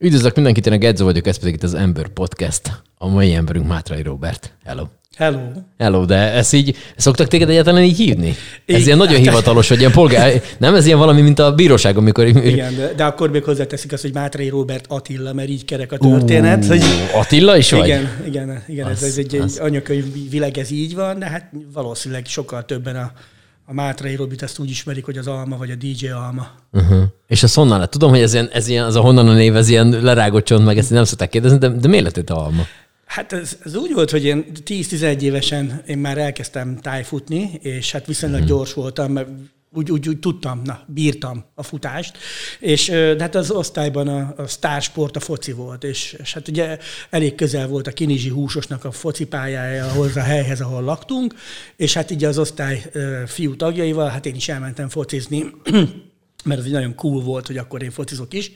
Üdvözlök mindenkit, én a Gedzo vagyok, ez pedig itt az Ember Podcast. A mai emberünk Mátrai Robert. Hello. Hello. Hello, de ezt így, szoktak téged egyáltalán így hívni? Ez Igen. ilyen nagyon hivatalos, vagy ilyen polgár, nem ez ilyen valami, mint a bíróság, amikor... Igen, de, de akkor még hozzáteszik azt, hogy Mátrai Robert Attila, mert így kerek a történet. Ú, hogy Attila is vagy? igen, igen, igen Az- ez, ez egy, az. egy anyakönyv vileg, ez így van, de hát valószínűleg sokkal többen a, a Mátrai Robit azt úgy ismerik, hogy az Alma vagy a DJ Alma. Uh-huh. És az honnan lett? Tudom, hogy ez ilyen, ez ilyen, az a honnan a név, ez ilyen lerágott csont, meg ezt nem szokták kérdezni, de, de miért lett itt alma? Hát ez, ez úgy volt, hogy én 10-11 évesen én már elkezdtem tájfutni, és hát viszonylag gyors voltam, mert úgy, úgy, úgy tudtam, na, bírtam a futást, és de hát az osztályban a, a sztársport a foci volt, és, és hát ugye elég közel volt a Kinizsi húsosnak a focipályája ahhoz a helyhez, ahol laktunk, és hát így az osztály fiú tagjaival, hát én is elmentem focizni, mert ez így nagyon cool volt, hogy akkor én focizok is.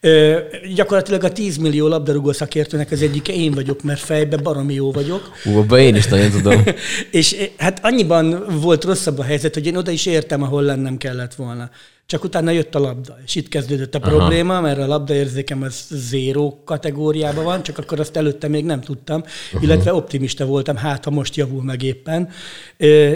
Ö, gyakorlatilag a 10 millió labdarúgó szakértőnek az egyike én vagyok, mert fejben baromi jó vagyok. Ú, abban én is nagyon tudom. És eh, hát annyiban volt rosszabb a helyzet, hogy én oda is értem, ahol lennem kellett volna. Csak utána jött a labda, és itt kezdődött a Aha. probléma, mert a labdaérzékem az zéró kategóriában van, csak akkor azt előtte még nem tudtam, illetve optimista voltam, hát ha most javul meg éppen.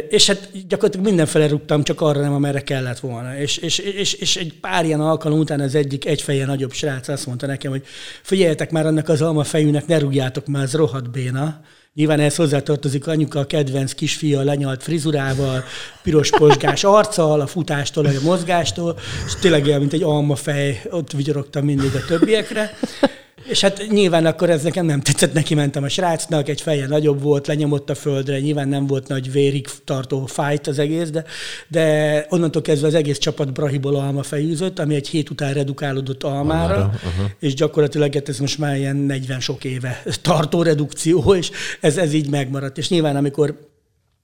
És hát gyakorlatilag mindenfele rúgtam, csak arra nem, amerre kellett volna. És, és, és, és egy pár ilyen alkalom után az egyik egy feje nagyobb srác azt mondta nekem, hogy figyeljetek már annak az alma fejűnek, ne rúgjátok már, ez rohadt béna. Nyilván ehhez hozzátartozik anyuka a kedvenc kisfia lenyalt frizurával, piros posgás arccal, a futástól, vagy a mozgástól, és tényleg olyan, mint egy almafej, ott vigyorogtam mindig a többiekre. És hát nyilván akkor ez nekem nem tetszett, neki mentem a srácnak, egy feje nagyobb volt, lenyomott a földre, nyilván nem volt nagy vérig tartó fájt az egész, de, de onnantól kezdve az egész csapat Brahiból alma fejűzött, ami egy hét után redukálódott almára, aha. és gyakorlatilag hát ez most már ilyen 40 sok éve tartó redukció, és ez, ez így megmaradt. És nyilván amikor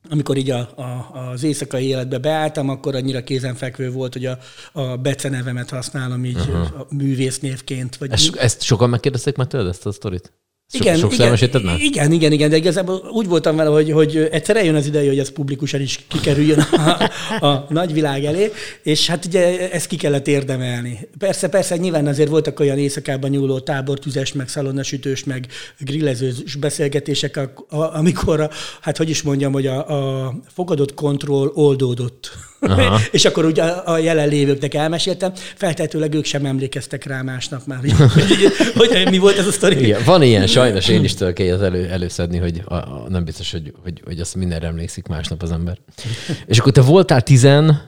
amikor így a, a, az éjszakai életbe beálltam, akkor annyira kézenfekvő volt, hogy a, a Bece nevemet használom így a művésznévként. Vagy Ezt, ezt sokan megkérdezték már tőled, ezt a sztorit? Ezt igen, sokszor igen, igen, igen, igen, de igazából úgy voltam vele, hogy, hogy egyszer eljön az ideje, hogy ez publikusan is kikerüljön a, a nagyvilág elé, és hát ugye ezt ki kellett érdemelni. Persze, persze, nyilván azért voltak olyan éjszakában nyúló tábortüzes, meg szalonnasütős, meg grillezős beszélgetések, a- a- amikor, a, hát hogy is mondjam, hogy a, a fogadott kontroll oldódott. És akkor ugye a a jelenlévőknek elmeséltem, feltehetőleg ők sem emlékeztek rá másnap már, hogy, hogy, mi volt ez a sztori. Igen, van ilyen, sajnos én is tudok ilyet elő, előszedni, hogy a, a, nem biztos, hogy, hogy, hogy azt mindenre emlékszik másnap az ember. És akkor te voltál tizen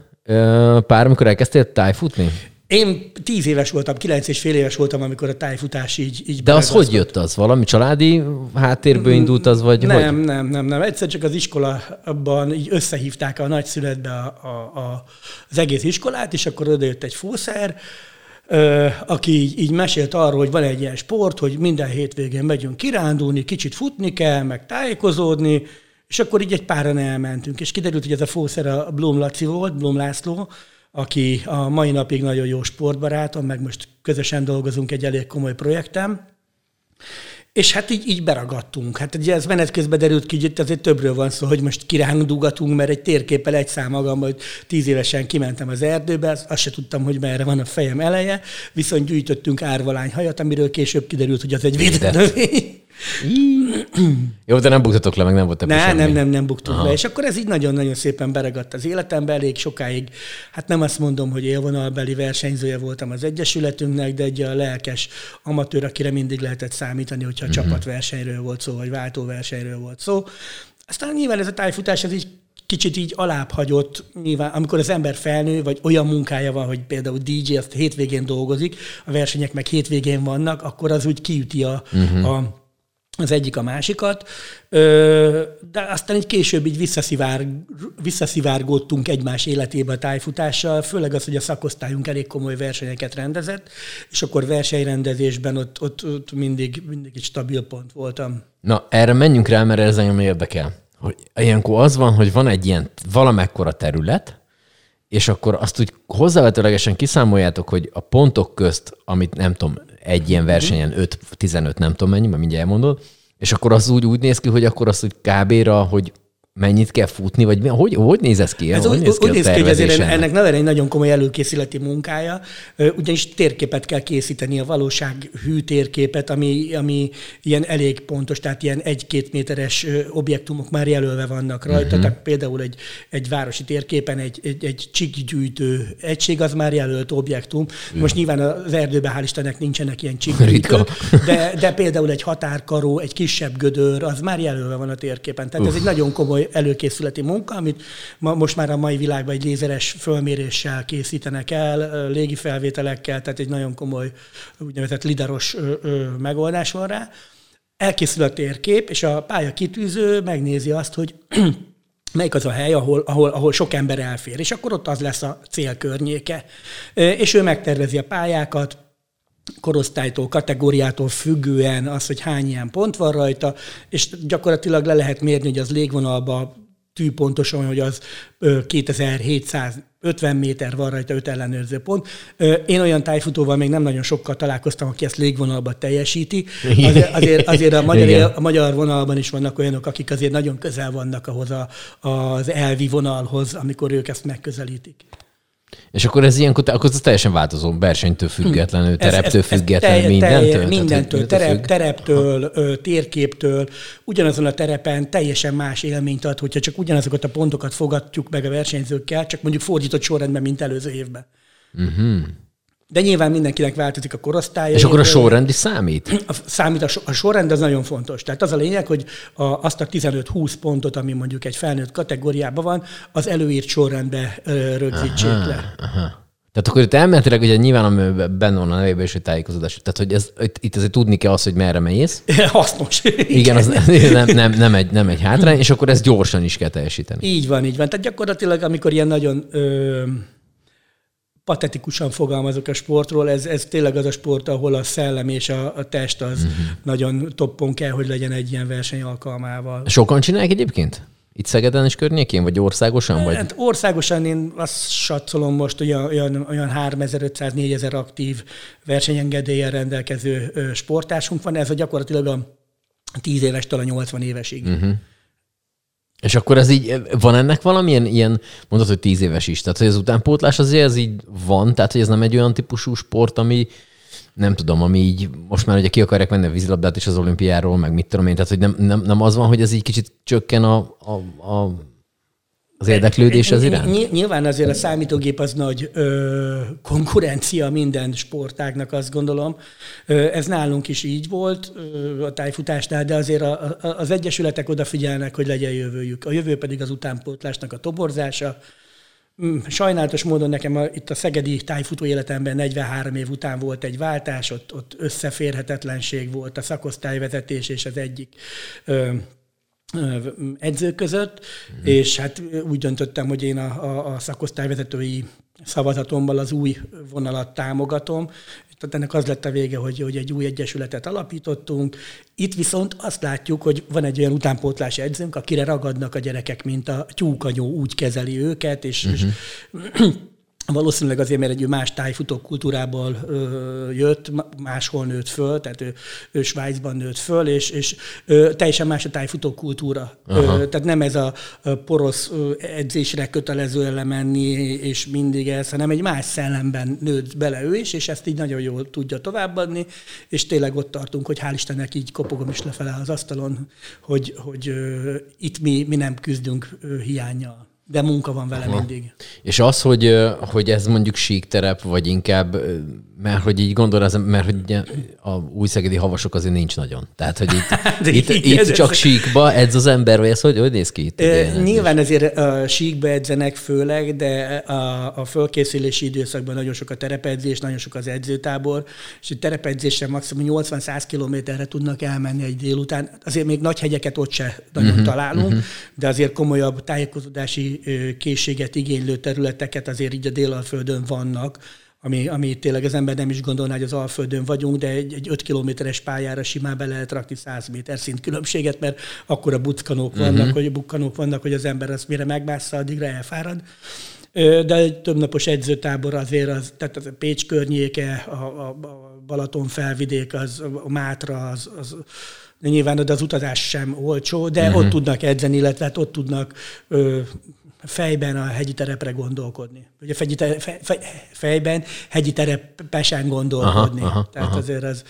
pár, amikor elkezdtél tájfutni? Én tíz éves voltam, kilenc és fél éves voltam, amikor a tájfutás így, így De az hogy jött az? Valami családi háttérből indult az, vagy Nem, hogy? nem, nem, nem. Egyszer csak az iskola abban így összehívták a nagyszületbe a, a, a, az egész iskolát, és akkor odajött egy fószer, aki így, így mesélt arról, hogy van egy ilyen sport, hogy minden hétvégén megyünk kirándulni, kicsit futni kell, meg tájékozódni, és akkor így egy páran elmentünk, és kiderült, hogy ez a fószer a Blum Laci volt, Blum László, aki a mai napig nagyon jó sportbarátom, meg most közösen dolgozunk egy elég komoly projektem, és hát így, így beragadtunk. Hát ugye ez menet közben derült ki, hogy itt azért többről van szó, hogy most kirándugatunk, mert egy térképpel egy szám magam, hogy tíz évesen kimentem az erdőbe, azt azt se tudtam, hogy merre van a fejem eleje, viszont gyűjtöttünk árvalány hajat, amiről később kiderült, hogy az egy védett növény. Jó, de nem buktatok le, meg nem volt ebből Ne, semmi. nem, nem, nem buktunk Aha. le. És akkor ez így nagyon-nagyon szépen beragadt az életembe, elég sokáig, hát nem azt mondom, hogy élvonalbeli versenyzője voltam az Egyesületünknek, de egy a lelkes amatőr, akire mindig lehetett számítani, hogyha uh-huh. csapatversenyről volt szó, vagy váltóversenyről volt szó. Aztán nyilván ez a tájfutás, ez így kicsit így alább hagyott, nyilván, amikor az ember felnő, vagy olyan munkája van, hogy például DJ azt hétvégén dolgozik, a versenyek meg hétvégén vannak, akkor az úgy kiüti a, uh-huh. a az egyik a másikat, de aztán így később így visszaszivár, visszaszivárgódtunk egymás életébe a tájfutással, főleg az, hogy a szakosztályunk elég komoly versenyeket rendezett, és akkor versenyrendezésben ott, ott, ott mindig, mindig egy stabil pont voltam. Na, erre menjünk rá, mert ez engem érdekel. Hogy ilyenkor az van, hogy van egy ilyen valamekkora terület, és akkor azt úgy hozzávetőlegesen kiszámoljátok, hogy a pontok közt, amit nem tudom, egy ilyen versenyen 5-15, nem tudom mennyi, mert mindjárt elmondod, és akkor az úgy, úgy néz ki, hogy akkor azt úgy kb-ra, hogy mennyit kell futni, vagy hogy, hogy néz ez ki? Ez hogy néz ki úgy néz ki, hogy azért ennek nem egy nagyon komoly előkészületi munkája, ugyanis térképet kell készíteni, a valóság hű térképet, ami, ami ilyen elég pontos, tehát ilyen egy-két méteres objektumok már jelölve vannak rajta, uh-huh. tehát például egy, egy városi térképen egy, egy, egy csiggyűjtő egység, az már jelölt objektum. Most nyilván az erdőben hál' Istennek nincsenek ilyen csiggyűjtők, Ritka. de, de például egy határkaró, egy kisebb gödör, az már jelölve van a térképen. Tehát Uf. ez egy nagyon komoly előkészületi munka, amit ma, most már a mai világban egy lézeres fölméréssel készítenek el, ö, légi felvételekkel, tehát egy nagyon komoly úgynevezett lidaros megoldás van rá. Elkészül a térkép, és a pálya kitűző megnézi azt, hogy melyik az a hely, ahol, ahol, ahol sok ember elfér, és akkor ott az lesz a cél környéke. És ő megtervezi a pályákat, korosztálytól, kategóriától függően az, hogy hány ilyen pont van rajta, és gyakorlatilag le lehet mérni, hogy az légvonalba tű pontosan, hogy az ö, 2750 méter van rajta, öt ellenőrző pont. Én olyan tájfutóval még nem nagyon sokkal találkoztam, aki ezt légvonalba teljesíti. Azért, azért, azért a, magyar, Igen. a magyar vonalban is vannak olyanok, akik azért nagyon közel vannak ahhoz a, az elvi vonalhoz, amikor ők ezt megközelítik. És akkor ez ilyenkor, akkor ez teljesen változó, versenytől függetlenül, Ez- tereptől ez- ez függetlenül, telj- mindentől? telj- Mindentől, terep, tereptől, ö, térképtől, ugyanazon a terepen teljesen más élményt ad, hogyha csak ugyanazokat a pontokat fogadjuk meg a versenyzőkkel, csak mondjuk fordított sorrendben, mint előző évben. Uh-huh. De nyilván mindenkinek változik a korosztálya. És akkor a sorrend is számít? A, számít a, so- a sorrend, az nagyon fontos. Tehát az a lényeg, hogy a, azt a 15-20 pontot, ami mondjuk egy felnőtt kategóriában van, az előírt sorrendbe rögzítsék le. Aha. Tehát akkor itt elméletileg ugye nyilván ami benne van a nevében is, hogy tájékozódás. Tehát, hogy ez, itt, itt azért tudni kell azt, hogy merre mész. Hasznos. Igen, az nem, nem, nem, egy, nem egy hátrány, és akkor ezt gyorsan is kell teljesíteni. Így van, így van. Tehát gyakorlatilag, amikor ilyen nagyon ö, patetikusan fogalmazok a sportról, ez, ez tényleg az a sport, ahol a szellem és a, a test az uh-huh. nagyon toppon kell, hogy legyen egy ilyen verseny alkalmával. Sokan csinálják egyébként? Itt Szegeden és környékén, vagy országosan? Vagy? Hát országosan én azt satszolom most, hogy olyan, olyan, olyan 3500-4000 aktív versenyengedéllyel rendelkező sportásunk van, ez a gyakorlatilag a 10 évestől a 80 évesig. Uh-huh. És akkor ez így, van ennek valamilyen ilyen, mondod, hogy tíz éves is, tehát hogy az utánpótlás azért ez így van, tehát hogy ez nem egy olyan típusú sport, ami nem tudom, ami így most már ugye ki akarják menni a vízilabdát is az olimpiáról, meg mit tudom én, tehát hogy nem, nem, nem az van, hogy ez így kicsit csökken a, a, a az érdeklődés az iránt? Ny- Nyilván azért a számítógép az nagy ö, konkurencia minden sportágnak, azt gondolom. Ez nálunk is így volt a tájfutásnál, de azért a, a, az egyesületek odafigyelnek, hogy legyen jövőjük. A jövő pedig az utánpótlásnak a toborzása. Mm, Sajnálatos módon nekem a, itt a szegedi tájfutó életemben 43 év után volt egy váltás, ott, ott összeférhetetlenség volt a szakosztályvezetés és az egyik ö, edző között, mm. és hát úgy döntöttem, hogy én a, a, a szakosztályvezetői szavazatommal az új vonalat támogatom. Tehát ennek az lett a vége, hogy, hogy egy új egyesületet alapítottunk. Itt viszont azt látjuk, hogy van egy olyan utánpótlási edzőnk, akire ragadnak a gyerekek, mint a tyúkanyó, úgy kezeli őket, és, uh-huh. és Valószínűleg azért, mert egy más tájfutó kultúrából ö, jött, máshol nőtt föl, tehát ő, ő Svájcban nőtt föl, és, és ö, teljesen más a tájfutó kultúra. Ö, tehát nem ez a, porosz edzésre kötelező lemenni, és mindig ez, hanem egy más szellemben nőtt bele ő is, és ezt így nagyon jól tudja továbbadni, és tényleg ott tartunk, hogy hál' Istennek így kopogom is lefele az asztalon, hogy, hogy ö, itt mi, mi nem küzdünk ö, hiányjal. De munka van vele Aha. mindig. És az, hogy, hogy ez mondjuk síkterep, vagy inkább, mert hogy így gondol, az, mert hogy ugye a újszegedi havasok azért nincs nagyon. Tehát, hogy itt, itt, igen, itt csak ez- síkba edz az ember, vagy ez hogy, hogy néz ki itt? Ö, Nyilván azért a síkba edzenek főleg, de a, a fölkészülési időszakban nagyon sok a terepedzés, nagyon sok az edzőtábor, és egy terepedzésre maximum 80-100 kilométerre tudnak elmenni egy délután. Azért még nagy hegyeket ott se nagyon uh-huh, találunk, uh-huh. de azért komolyabb tájékozódási készséget igénylő területeket azért így a délalföldön vannak, ami, ami tényleg az ember nem is gondolná, hogy az Alföldön vagyunk, de egy, egy 5 kilométeres pályára simán be lehet rakni 100 méter szint különbséget, mert akkor a buckanók vannak, uh-huh. hogy bukkanók vannak, hogy az ember azt mire megbássza, addigra elfárad. De egy többnapos edzőtábor azért, az, tehát az a Pécs környéke, a, a, a Balaton felvidék, az, a Mátra, az, az de nyilván oda az utazás sem olcsó, de uh-huh. ott tudnak edzeni, illetve hát ott tudnak ö, fejben a hegyi terepre gondolkodni. Ugye fegyi terep, fej, fejben hegyi terepesen gondolkodni. Aha, aha, Tehát aha. azért az,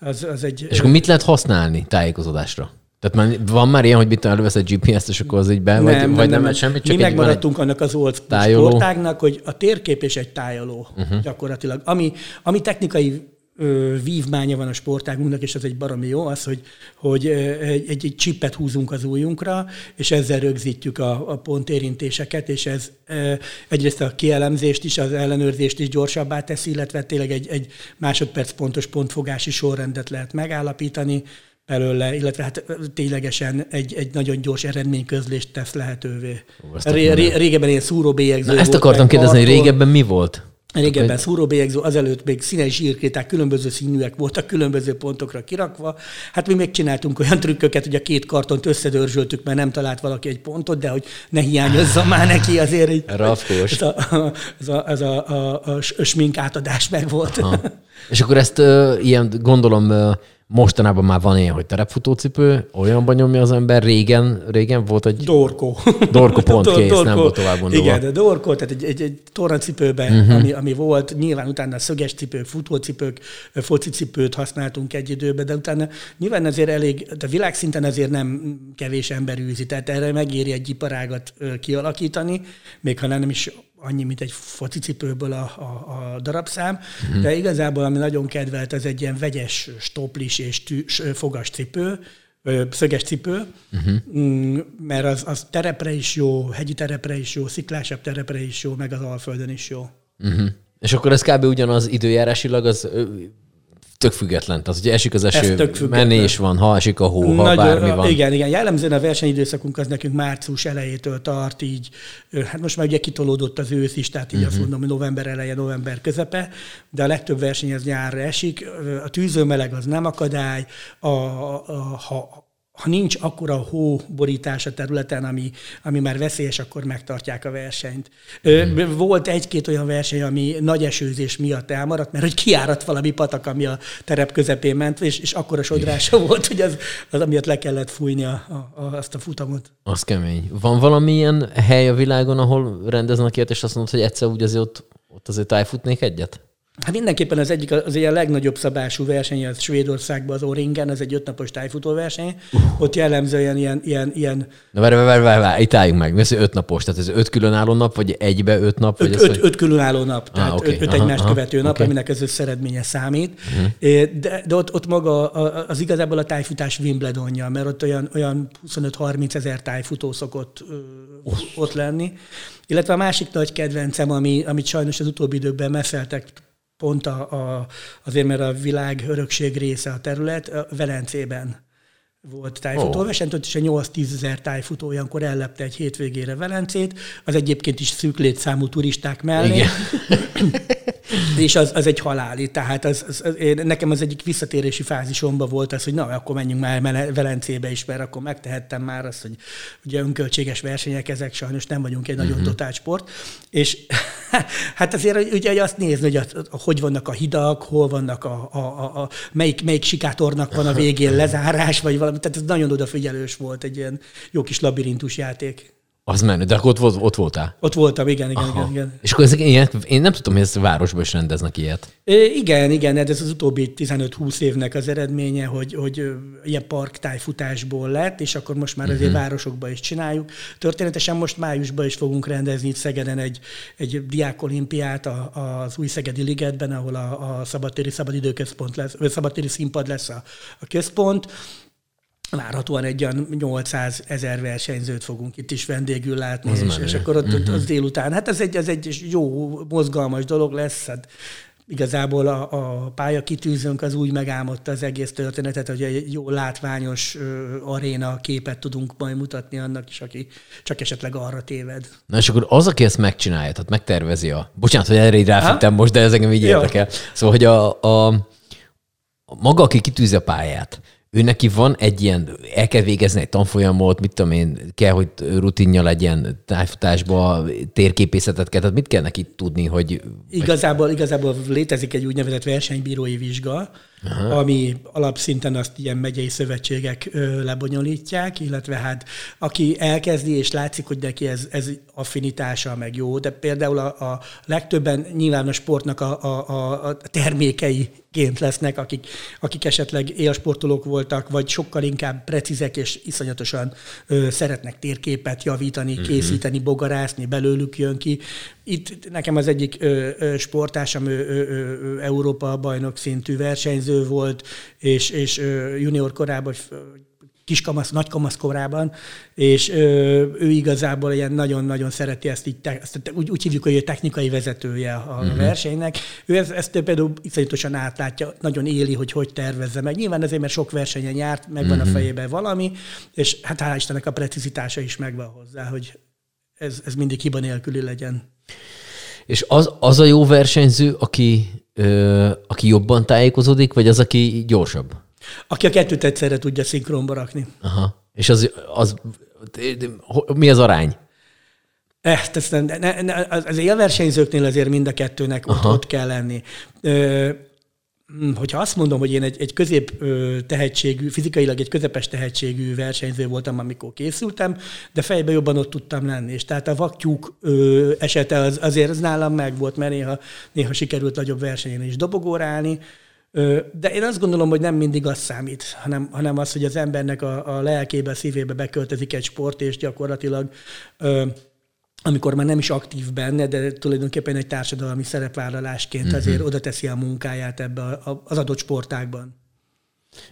az, az egy... És akkor mit lehet használni tájékozódásra? Tehát már, van már ilyen, hogy mit elővesz egy GPS-t, és akkor az így be, nem, vagy nem, vagy nem, nem semmit, csak Mi megmaradtunk annak az old sportágnak, hogy a térkép és egy tájoló uh-huh. gyakorlatilag. Ami, ami technikai ö, vívmánya van a sportágunknak, és ez egy baromi jó, az, hogy, hogy egy, egy, egy csippet húzunk az ujjunkra, és ezzel rögzítjük a, a pontérintéseket, és ez e, egyrészt a kielemzést is, az ellenőrzést is gyorsabbá teszi, illetve tényleg egy, egy másodperc pontos pontfogási sorrendet lehet megállapítani, belőle, illetve hát ténylegesen egy, egy nagyon gyors eredményközlést tesz lehetővé. Ré, ré, régebben ilyen szúróbélyegző Ezt akartam kérdezni, hogy régebben mi volt? Régebben szúróbélyegző, azelőtt még színes zsírkéták, különböző színűek voltak, különböző pontokra kirakva. Hát mi megcsináltunk olyan trükköket, hogy a két kartont összedörzsöltük, mert nem talált valaki egy pontot, de hogy ne hiányozza már neki azért. Egy, Rafkós. Ez a, ez a, ez a, a, a, a smink átadás meg volt. Aha. És akkor ezt uh, ilyen, gondolom, uh, Mostanában már van ilyen, hogy terepfutócipő, olyanban nyomja az ember, régen, régen volt egy... Dorkó. Dorkó pont kész, Dorko. nem volt tovább gondolva. Igen, de Dorkó, tehát egy, egy, egy tornacipőben, uh-huh. ami, ami volt, nyilván utána szöges cipők, futócipők, focicipőt használtunk egy időben, de utána nyilván azért elég, de világszinten azért nem kevés ember űzi, tehát erre megéri egy iparágat kialakítani, még ha nem is annyi, mint egy focicipőből a, a, a darabszám, uh-huh. de igazából ami nagyon kedvelt, ez egy ilyen vegyes stoplis és tű, fogas cipő, szöges cipő, uh-huh. mert az, az terepre is jó, hegyi terepre is jó, sziklásabb terepre is jó, meg az Alföldön is jó. Uh-huh. És akkor ez kb. ugyanaz időjárásilag, az tök független. Tehát, hogy esik az eső, menés van, ha esik a hó, ha Nagy, bármi van. Igen, igen. Jellemzően a versenyidőszakunk az nekünk március elejétől tart, így, hát most már ugye kitolódott az ősz is, tehát így uh-huh. azt mhm. mondom, hogy november eleje, november közepe, de a legtöbb verseny az nyárra esik. A tűzőmeleg az nem akadály, a, a, a, ha ha nincs akkora hóborítás a területen, ami, ami már veszélyes, akkor megtartják a versenyt. Hmm. Volt egy-két olyan verseny, ami nagy esőzés miatt elmaradt, mert hogy kiáradt valami patak, ami a terep közepén ment, és, és akkor a sodrása volt, hogy az, az amiatt le kellett fújni a, a, a, azt a futamot. Az kemény. Van valamilyen hely a világon, ahol rendeznek ilyet, és azt mondod, hogy egyszer úgy azért ott, ott azért tájfutnék egyet? Hát mindenképpen az egyik, az ilyen legnagyobb szabású verseny az Svédországban az Oringen, ez egy ötnapos tájfutóverseny. Uh. Ott jellemzően ilyen... ilyen, ilyen Na várj, várj, várj, várj, itt álljunk meg. Mi az, öt napos? Tehát ez öt különálló nap, vagy egybe öt nap? Öt, vagy öt, öt, öt különálló nap, ah, tehát okay. öt, öt egymást követő nap, okay. aminek ez összeredménye számít. Uh-huh. De, de ott, ott maga az igazából a tájfutás Wimbledonja, mert ott olyan, olyan 25-30 ezer tájfutó szokott uh. ott lenni. Illetve a másik nagy kedvencem, ami, amit sajnos az utóbbi időkben meszeltek pont a, a, azért, mert a világ örökség része a terület, a Velencében volt tájfutóverseny, oh. ott is a 8-10 ezer tájfutó olyankor ellepte egy hétvégére Velencét, az egyébként is szűk létszámú turisták mellé. Igen. és az, az egy haláli. Tehát az, az, az, én, nekem az egyik visszatérési fázisomban volt az, hogy na, akkor menjünk már Velencébe is, mert akkor megtehettem már azt, hogy ugye önköltséges versenyek ezek, sajnos nem vagyunk egy nagyon uh-huh. totált sport. És hát azért ugye azt nézni, hogy a, hogy vannak a hidak, hol vannak a, a, a, a melyik, melyik sikátornak van a végén lezárás, vagy valami. Tehát ez nagyon odafigyelős volt, egy ilyen jó kis labirintus játék. Az menő, de akkor ott, volt, ott voltál? Ott voltam, igen, igen, igen, igen. És akkor ezek ilyen, én nem tudom, hogy ezt a városban is rendeznek ilyet. É, igen, igen, ez az utóbbi 15-20 évnek az eredménye, hogy, hogy ilyen parktájfutásból lett, és akkor most már azért uh-huh. városokban is csináljuk. Történetesen most májusban is fogunk rendezni itt Szegeden egy, egy diákolimpiát az új Szegedi Ligetben, ahol a, a szabadtéri szabadidőközpont lesz, vagy szabadtéri színpad lesz a, a központ várhatóan egy olyan 800 ezer versenyzőt fogunk itt is vendégül látni, az és, és akkor ott, uh-huh. az délután. Hát ez egy, ez egy jó, mozgalmas dolog lesz. Hát igazából a, a pályakitűzőnk az úgy megálmodta az egész történetet, hogy egy jó látványos ö, aréna képet tudunk majd mutatni annak is, aki csak esetleg arra téved. Na és akkor az, aki ezt megcsinálja, tehát megtervezi a... Bocsánat, hogy erre így ráfittem most, de ez engem így érdekel. Szóval, hogy a, a, a maga, aki kitűzi a pályát, ő neki van egy ilyen, el kell végezni egy tanfolyamot, mit tudom én, kell, hogy rutinja legyen tájfutásba, térképészetet kell, tehát mit kell neki tudni, hogy... Igazából, igazából létezik egy úgynevezett versenybírói vizsga, Aha. ami alapszinten azt ilyen megyei szövetségek ö, lebonyolítják, illetve hát aki elkezdi, és látszik, hogy neki ez, ez affinitása, meg jó, de például a, a legtöbben nyilván a sportnak a, a, a termékei ként lesznek, akik, akik esetleg élsportolók voltak, vagy sokkal inkább precízek és iszonyatosan ö, szeretnek térképet javítani, uh-huh. készíteni, bogarászni, belőlük jön ki. Itt nekem az egyik ö, ö, sportásom ő, ő, ő, Európa bajnok szintű versenyző volt, és, és ö, junior korában kiskamasz, nagykamasz korában, és ö, ő igazából ilyen nagyon-nagyon szereti ezt így, te, ezt, úgy, úgy hívjuk, hogy ő technikai vezetője a uh-huh. versenynek. Ő ezt, ezt például iszonyatosan átlátja, nagyon éli, hogy hogy tervezze meg. Nyilván azért, mert sok versenyen járt, megvan uh-huh. a mhm. fejében valami, és hát hál' Istennek a precizitása is megvan hozzá, hogy ez, ez mindig hiba nélküli legyen. És az, az a jó versenyző, aki, ö, aki jobban tájékozódik, vagy az, aki gyorsabb? Aki a kettőt egyszerre tudja szinkronba rakni. Aha. És az, az mi az arány? Ezt, ezt nem, ne, ne, az élversenyzőknél azért mind a kettőnek ott, ott kell lenni. Ö, hogyha azt mondom, hogy én egy, egy közép tehetségű, fizikailag egy közepes tehetségű versenyző voltam, amikor készültem, de fejbe jobban ott tudtam lenni. És tehát a vaktyúk esete az, azért az nálam meg volt, mert néha, néha sikerült nagyobb versenyen is dobogórálni, de én azt gondolom, hogy nem mindig az számít, hanem, hanem az, hogy az embernek a, a lelkébe, szívébe beköltözik egy sport, és gyakorlatilag amikor már nem is aktív benne, de tulajdonképpen egy társadalmi szerepvállalásként uh-huh. azért oda teszi a munkáját ebbe az adott sportágban.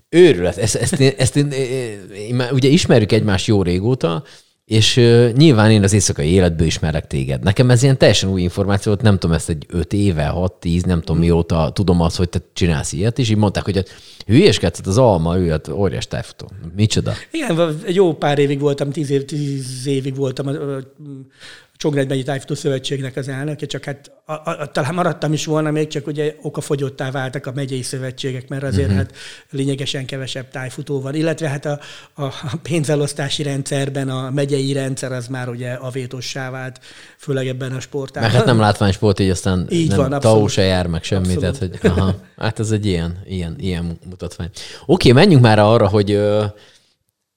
Őrület. Ezt, ezt, ezt, ezt én, én, én, ugye ismerjük egymást jó régóta, és uh, nyilván én az éjszakai életből ismerek téged. Nekem ez ilyen teljesen új információ volt, nem tudom, ezt egy 5 éve, 6-10, nem tudom mióta tudom azt, hogy te csinálsz ilyet, és így mondták, hogy hát hülyeskedsz, hát az alma, ő hát óriás tájfutó. Micsoda? Igen, jó pár évig voltam, tíz, év, tíz évig voltam Csongrád megyi Tájfutó Szövetségnek az elnöke, csak hát a, a, talán maradtam is volna még, csak ugye okafogyottá váltak a megyei szövetségek, mert azért uh-huh. hát lényegesen kevesebb tájfutó van. Illetve hát a, a, a pénzelosztási rendszerben a megyei rendszer az már ugye avétossá vált, főleg ebben a sportában. Mert hát nem látvány így aztán így nem van, tau se jár meg semmi, tehát hogy aha, hát ez egy ilyen, ilyen, ilyen mutatvány. Oké, menjünk már arra, hogy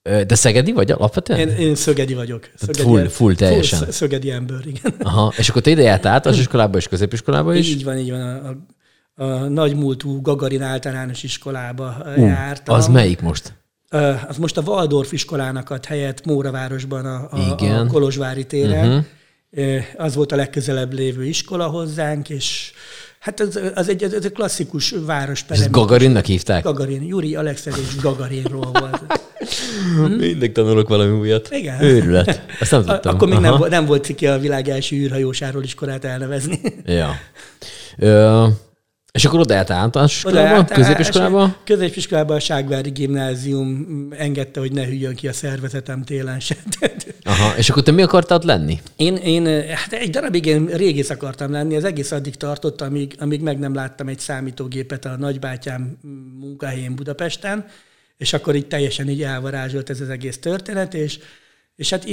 de szegedi vagy alapvetően? Én, én szögedi vagyok. Szögedi, full, full teljesen. Full szögedi ember, igen. Aha, és akkor te ide jártál általános iskolába és középiskolába is? Így van, így van. A, a, a nagymúltú Gagarin általános iskolába uh, jártam. Az melyik most? Az most a Waldorf iskolának ad helyet Móravárosban, a, a, Igen. a Kolozsvári téren. Uh-huh. Az volt a legközelebb lévő iskola hozzánk, és Hát ez, az egy, ez egy klasszikus város. És Gagarinnak hívták? Gagarin. Juri Alexejevich Gagarinról volt. Mindig tanulok valami újat. Igen. Őrület. Ezt nem tudtam. Akkor még nem, nem volt ciki a világ első űrhajósáról iskolát elnevezni. ja. Ö, és akkor oda állt általános iskolába, középiskolába? Középiskolába a Ságvári Gimnázium engedte, hogy ne hűljön ki a szervezetem télen se. Aha, és akkor te mi akartad lenni? Én, én hát egy darabig én régész akartam lenni, az egész addig tartott, amíg, amíg meg nem láttam egy számítógépet a nagybátyám munkahelyén Budapesten, és akkor így teljesen így elvarázsolt ez az egész történet, és és hát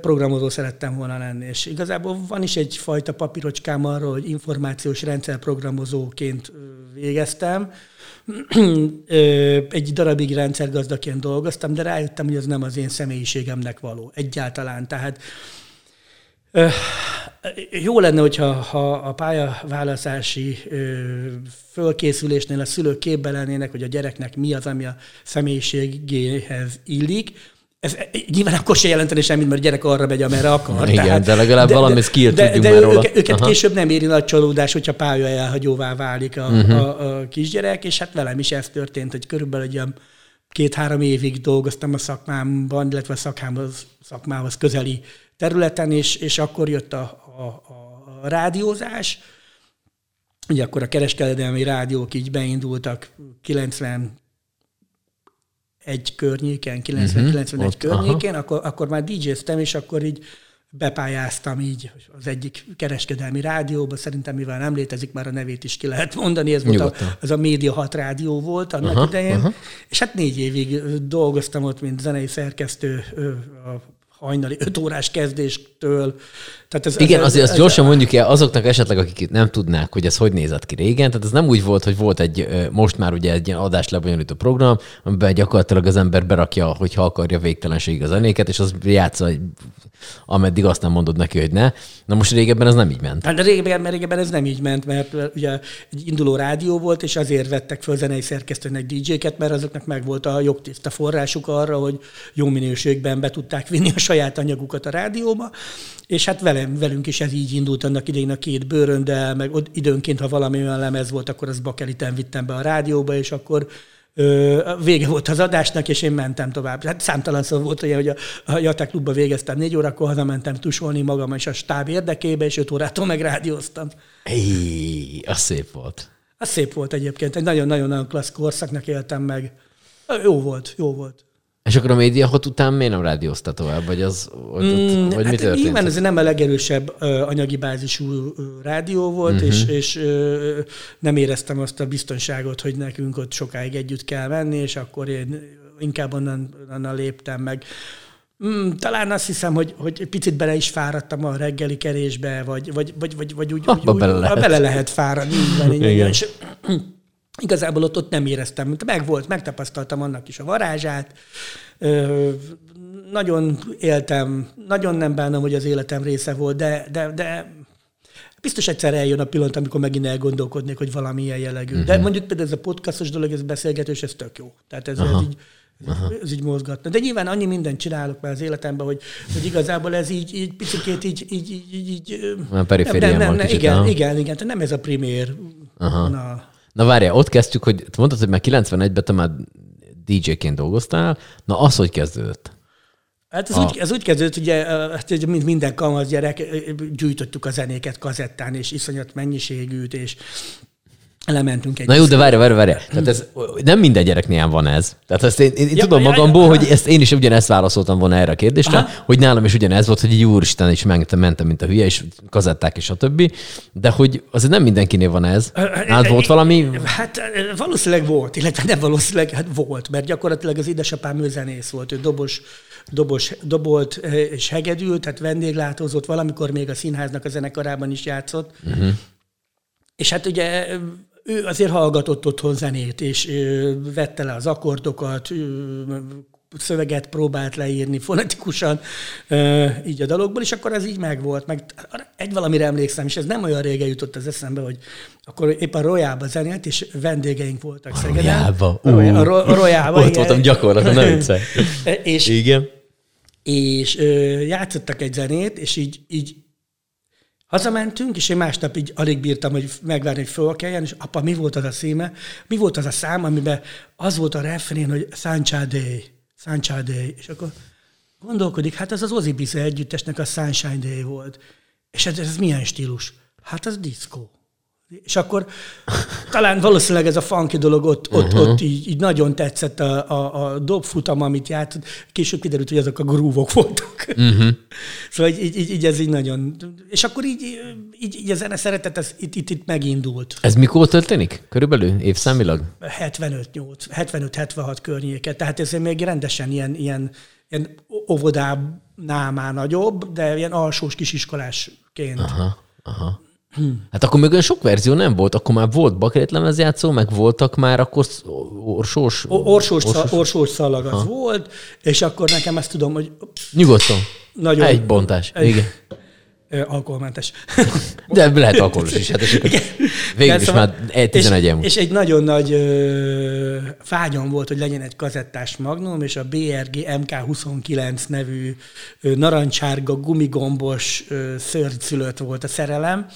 programozó szerettem volna lenni. És igazából van is egyfajta papírocskám arról, hogy információs rendszer programozóként végeztem. Egy darabig rendszergazdaként dolgoztam, de rájöttem, hogy ez nem az én személyiségemnek való. Egyáltalán. Tehát jó lenne, hogyha ha a pályaválasztási fölkészülésnél a szülők képbe lennének, hogy a gyereknek mi az, ami a személyiségéhez illik, ez nyilván akkor se jelenteni semmit, mert a gyerek arra megy, amerre akar. Igen, tehát, de legalább de, valami skill de, tudjunk de már róla. Őket Aha. később nem éri nagy csalódás, hogyha pálya elhagyóvá válik a, uh-huh. a, a kisgyerek, és hát velem is ez történt, hogy körülbelül egy olyan két-három évig dolgoztam a szakmámban, illetve a szakmához, szakmához közeli területen, és, és akkor jött a, a, a rádiózás, Ugye akkor a kereskedelmi rádiók így beindultak 90 egy környéken, 90-91 uh-huh. környékén, akkor, akkor már DJ-ztem, és akkor így bepályáztam így az egyik kereskedelmi rádióba, szerintem mivel nem létezik, már a nevét is ki lehet mondani, ez volt a, az a Média 6 rádió volt annak uh-huh, idején, uh-huh. és hát négy évig dolgoztam ott, mint zenei szerkesztő, a hajnali 5 órás kezdéstől. Tehát ez, Igen, ez, azért ez, azt gyorsan mondjuk el azoknak esetleg, akik nem tudnák, hogy ez hogy nézett ki régen. Tehát ez nem úgy volt, hogy volt egy, most már ugye egy ilyen adás lebonyolító program, amiben gyakorlatilag az ember berakja, hogyha akarja végtelenség a zenéket, és az játsza, ameddig azt nem mondod neki, hogy ne. Na most régebben ez nem így ment. Hát régebben, mert régebben ez nem így ment, mert ugye egy induló rádió volt, és azért vettek föl zenei szerkesztőnek DJ-ket, mert azoknak meg volt a jogtiszta forrásuk arra, hogy jó minőségben be tudták vinni a saját anyagukat a rádióba, és hát velem, velünk is ez így indult annak idején a két bőrön, de meg időnként, ha valami olyan lemez volt, akkor az bakeliten vittem be a rádióba, és akkor ö, vége volt az adásnak, és én mentem tovább. Hát számtalan szó volt olyan, hogy a, a Jatek klubba végeztem négy órakor, hazamentem tusolni magam és a stáb érdekébe, és öt órától meg rádióztam. Éj, az szép volt. Az szép volt egyébként. Egy nagyon-nagyon klassz korszaknak éltem meg. Jó volt, jó volt. És akkor a média hot után miért nem rádiózta tovább? Vagy, az, vagy, mm, vagy hát mi történt? Nyilván ez nem a legerősebb anyagi bázisú rádió volt, uh-huh. és, és nem éreztem azt a biztonságot, hogy nekünk ott sokáig együtt kell menni, és akkor én inkább onnan, onnan léptem meg. Mm, talán azt hiszem, hogy, hogy picit bele is fáradtam a reggeli kerésbe, vagy, vagy, vagy, vagy, vagy úgy, úgy, bele, úgy, lehet. bele lehet fáradni. Igen. Igen. És, Igazából ott, ott nem éreztem, meg volt, megtapasztaltam annak is a varázsát, ö, nagyon éltem, nagyon nem bánom, hogy az életem része volt, de, de, de biztos egyszer eljön a pillanat, amikor megint elgondolkodnék, hogy valami ilyen jellegű. Uh-huh. De mhm. mondjuk például ez a podcastos dolog, ez beszélgetős, ez tök jó. Tehát ez, ez így, Aha. ez így mozgatna. De nyilván annyi mindent csinálok már az életemben, hogy, hogy igazából ez így, így picit így, így, így, így, így nem, nem, nem, nem, nem, igen, igen, igen, tehát nem ez a primér. Aha. Na, Na várjál, ott kezdtük, hogy mondtad, hogy már 91-ben te már DJ-ként dolgoztál. Na, az hogy kezdődött? Hát ez, a... úgy, ez úgy kezdődött, ugye, hát, mint minden kamasz gyerek, gyűjtöttük a zenéket kazettán, és iszonyat mennyiségűt, és lementünk egy. Na jó, de várj, várj, várj. Tehát ez, nem minden gyereknél van ez. Tehát ezt én, én, ja, tudom magamból, ja, hogy ezt én is ugyanezt válaszoltam volna erre a kérdésre, Aha. hogy nálam is ugyanez volt, hogy úristen is mentem, mentem, mint a hülye, és kazetták és a többi, de hogy azért nem mindenkinél van ez. Hát volt valami? Hát valószínűleg volt, illetve nem valószínűleg, hát volt, mert gyakorlatilag az édesapám ő zenész volt, ő dobos, dobos, dobolt és hegedült, tehát vendéglátózott, valamikor még a színháznak a zenekarában is játszott. Uh-huh. És hát ugye ő azért hallgatott otthon zenét, és vette le az akkordokat, szöveget próbált leírni fonetikusan így a dalokból, és akkor ez így megvolt. Meg egy valamire emlékszem, és ez nem olyan régen jutott az eszembe, hogy akkor éppen Rojába zenélt, és vendégeink voltak Szegeden. Rojába? Uh, a, ro- a Rojába. Ott voltam gyakorlatilag, nem és, Igen. És játszottak egy zenét, és így, így Hazamentünk, és én másnap így alig bírtam, hogy megvárni, hogy fölkeljen, és apa, mi volt az a szíme? Mi volt az a szám, amiben az volt a refrén, hogy Sancha Day, Sancha Day, és akkor gondolkodik, hát ez az Ozzy Bize együttesnek a Sunshine Day volt. És ez, ez milyen stílus? Hát az diszkó. És akkor talán valószínűleg ez a funky dolog ott, ott, uh-huh. ott így, így nagyon tetszett a, a, a dobfutam, amit járt. Később kiderült, hogy azok a grúvok voltak. Uh-huh. szóval így, így, így, ez így nagyon... És akkor így, így, így a zene szeretet, ez itt, itt, itt megindult. Ez mikor történik? Körülbelül évszámilag? 75-76 környéke. Tehát ez még rendesen ilyen, ilyen, ilyen óvodánál már nagyobb, de ilyen alsós kisiskolásként. Aha, aha. Hát akkor még olyan sok verzió nem volt, akkor már volt bakrétlemez játszó, meg voltak már akkor orsós... Orsós, orsós, orsós szalag az ha. volt, és akkor nekem ezt tudom, hogy... Nyugodtan. Nagyon, egy bontás, egy, igen. Alkoholmentes. De lehet alkoholos is. Hát végül is szóval, már 11 és, és egy nagyon nagy ö, vágyam volt, hogy legyen egy kazettás magnum, és a BRG MK29 nevű ö, narancsárga, gumigombos ö, szörnyszülött volt a szerelem.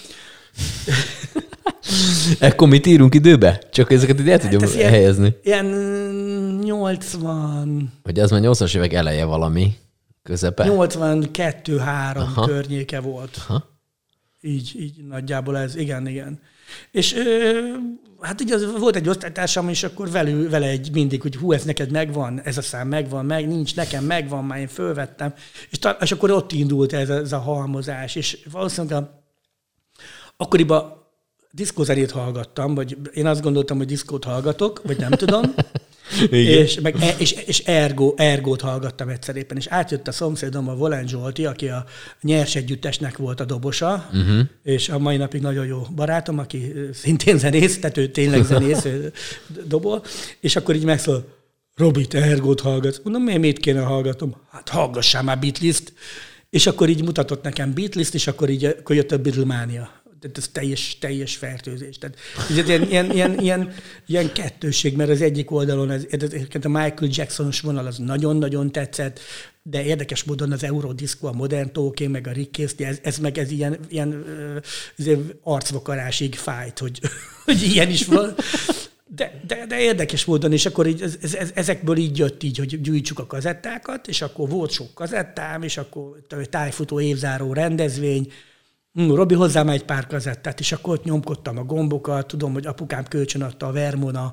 Ekkor mit írunk időbe? Csak ezeket ide el tudjam hát helyezni. Ilyen, ilyen 80... Hogy az már 80-as évek eleje valami. Közepe? 82-3 környéke volt. Aha. Így, így nagyjából ez, igen, igen. És ö, hát ugye az, volt egy osztálytársam, és akkor velő, vele egy mindig, hogy hú, ez neked megvan, ez a szám megvan, meg nincs, nekem megvan, már én fölvettem. És, ta, és akkor ott indult ez, ez a halmozás, és valószínűleg a, akkoriban diszkózenét hallgattam, vagy én azt gondoltam, hogy diszkót hallgatok, vagy nem tudom. és, meg, e- és, és Ergo, Ergót hallgattam egyszer éppen, és átjött a szomszédom, a Volán Zsolti, aki a nyers együttesnek volt a dobosa, uh-huh. és a mai napig nagyon jó barátom, aki szintén zenész, tehát ő tényleg zenész, dobol, és akkor így megszól, Robi, te Ergót hallgatsz. Mondom, miért mit kéne hallgatom? Hát hallgassál már Beatles-t. És akkor így mutatott nekem Beatles-t, és akkor így akkor jött a Beatlemania tehát ez teljes, teljes fertőzés. Tehát ilyen, ilyen, ilyen, ilyen, ilyen kettőség, mert az egyik oldalon ez, ez a Michael Jacksonos vonal az nagyon-nagyon tetszett, de érdekes módon az Eurodisco, a Modern Talking, meg a Rick ez, ez meg ez ilyen, ilyen ez arcvakarásig fájt, hogy, hogy ilyen is van. De, de, de érdekes módon, és akkor így, ez, ez, ezekből így jött így, hogy gyűjtsük a kazettákat, és akkor volt sok kazettám, és akkor tájfutó évzáró rendezvény, Robi hozzám egy pár kazettát, és akkor ott nyomkodtam a gombokat, tudom, hogy apukám kölcsön adta a Vermona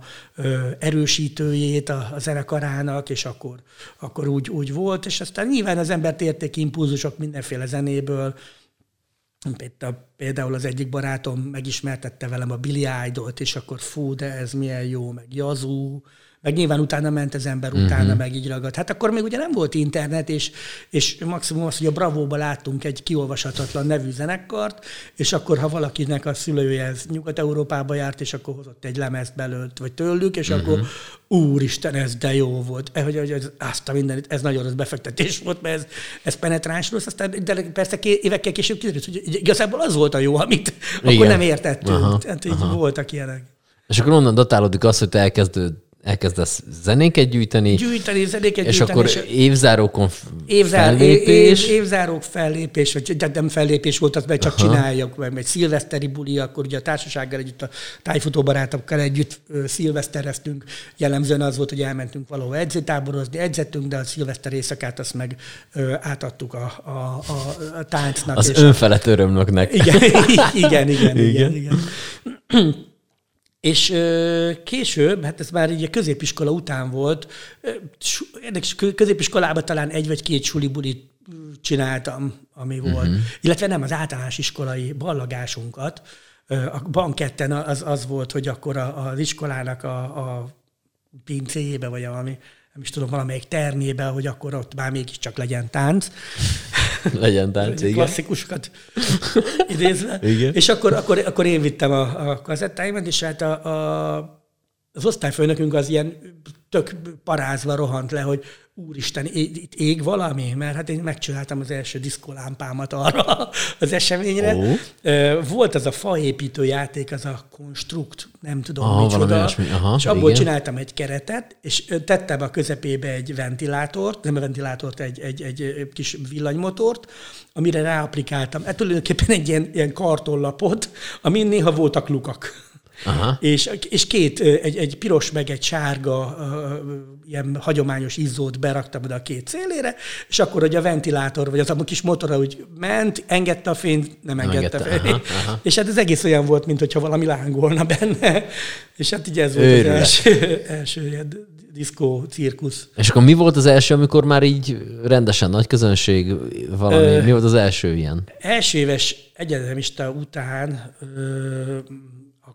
erősítőjét a, a zenekarának, és akkor, akkor úgy, úgy volt, és aztán nyilván az embert érték impulzusok mindenféle zenéből, Például az egyik barátom megismertette velem a Billy Idol-t, és akkor fú, de ez milyen jó, meg Yazoo, meg nyilván utána ment az ember, utána uh-huh. meg így ragadt. Hát akkor még ugye nem volt internet, és, és maximum az, hogy a Bravóba láttunk egy kiolvashatatlan nevű zenekart, és akkor, ha valakinek a szülője ez Nyugat-Európába járt, és akkor hozott egy lemezt belőlt, vagy tőlük, és uh-huh. akkor úristen, ez de jó volt. E, hogy, hogy ez, azt a minden, ez nagyon rossz befektetés volt, mert ez, ez penetráns rossz, aztán de persze ké, évekkel később kiderült, hogy igazából az volt a jó, amit Igen. akkor nem értettünk. Aha, Tehát így aha. voltak ilyenek. És akkor onnan datálódik az, hogy te elkezdőd elkezdesz zenéket gyűjteni. Gyűjteni, zenéket és gyűjteni. És akkor évzárókon Évzár, fellépés. Év, évzárók fellépés, vagy de nem fellépés volt, az meg csak Aha. csináljuk, mert egy szilveszteri buli, akkor ugye a társasággal együtt, a tájfutó barátokkal együtt szilvesztereztünk. Jellemzően az volt, hogy elmentünk valahol edzőtáborozni, edzettünk, de a szilveszter éjszakát azt meg átadtuk a, a, a, a táncnak. Az önfelett örömnöknek. Igen, igen, igen, igen. igen. igen. És ö, később, hát ez már így a középiskola után volt, érdekes, középiskolában talán egy vagy két sulibulit csináltam, ami uh-huh. volt. Illetve nem az általános iskolai ballagásunkat. A banketten az, az volt, hogy akkor a, az iskolának a, a pincéjébe, vagy valami, nem is tudom, valamelyik termébe, hogy akkor ott már mégiscsak legyen tánc. Legyen tánc, igen. Klasszikusokat idézve. Igen. És akkor, akkor, akkor én vittem a, a kazettáimat, és hát a, a, az osztályfőnökünk az ilyen tök parázva rohant le, hogy úristen, itt ég valami? Mert hát én megcsináltam az első diszkolámpámat arra az eseményre. Oh. Volt az a faépítő játék, az a konstrukt, nem tudom Aha, micsoda. Aha, és abból igen. csináltam egy keretet, és tettem a közepébe egy ventilátort, nem a ventilátort, egy, egy, egy kis villanymotort, amire ráaplikáltam. Hát tulajdonképpen egy ilyen, ilyen kartonlapot, amin néha voltak lukak. Aha. És, és két, egy, egy piros meg egy sárga ilyen hagyományos izzót beraktam oda a két szélére, és akkor, hogy a ventilátor, vagy az a kis motor, úgy ment, engedte a fényt, nem engedte, engedte a fényt. Aha, aha. És hát ez egész olyan volt, mint hogyha valami lángolna benne. És hát így ez volt Őrület. az első, első ilyen diszkó, cirkusz. És akkor mi volt az első, amikor már így rendesen nagy közönség valami, ö, mi volt az első ilyen? Első éves egyetemista után ö,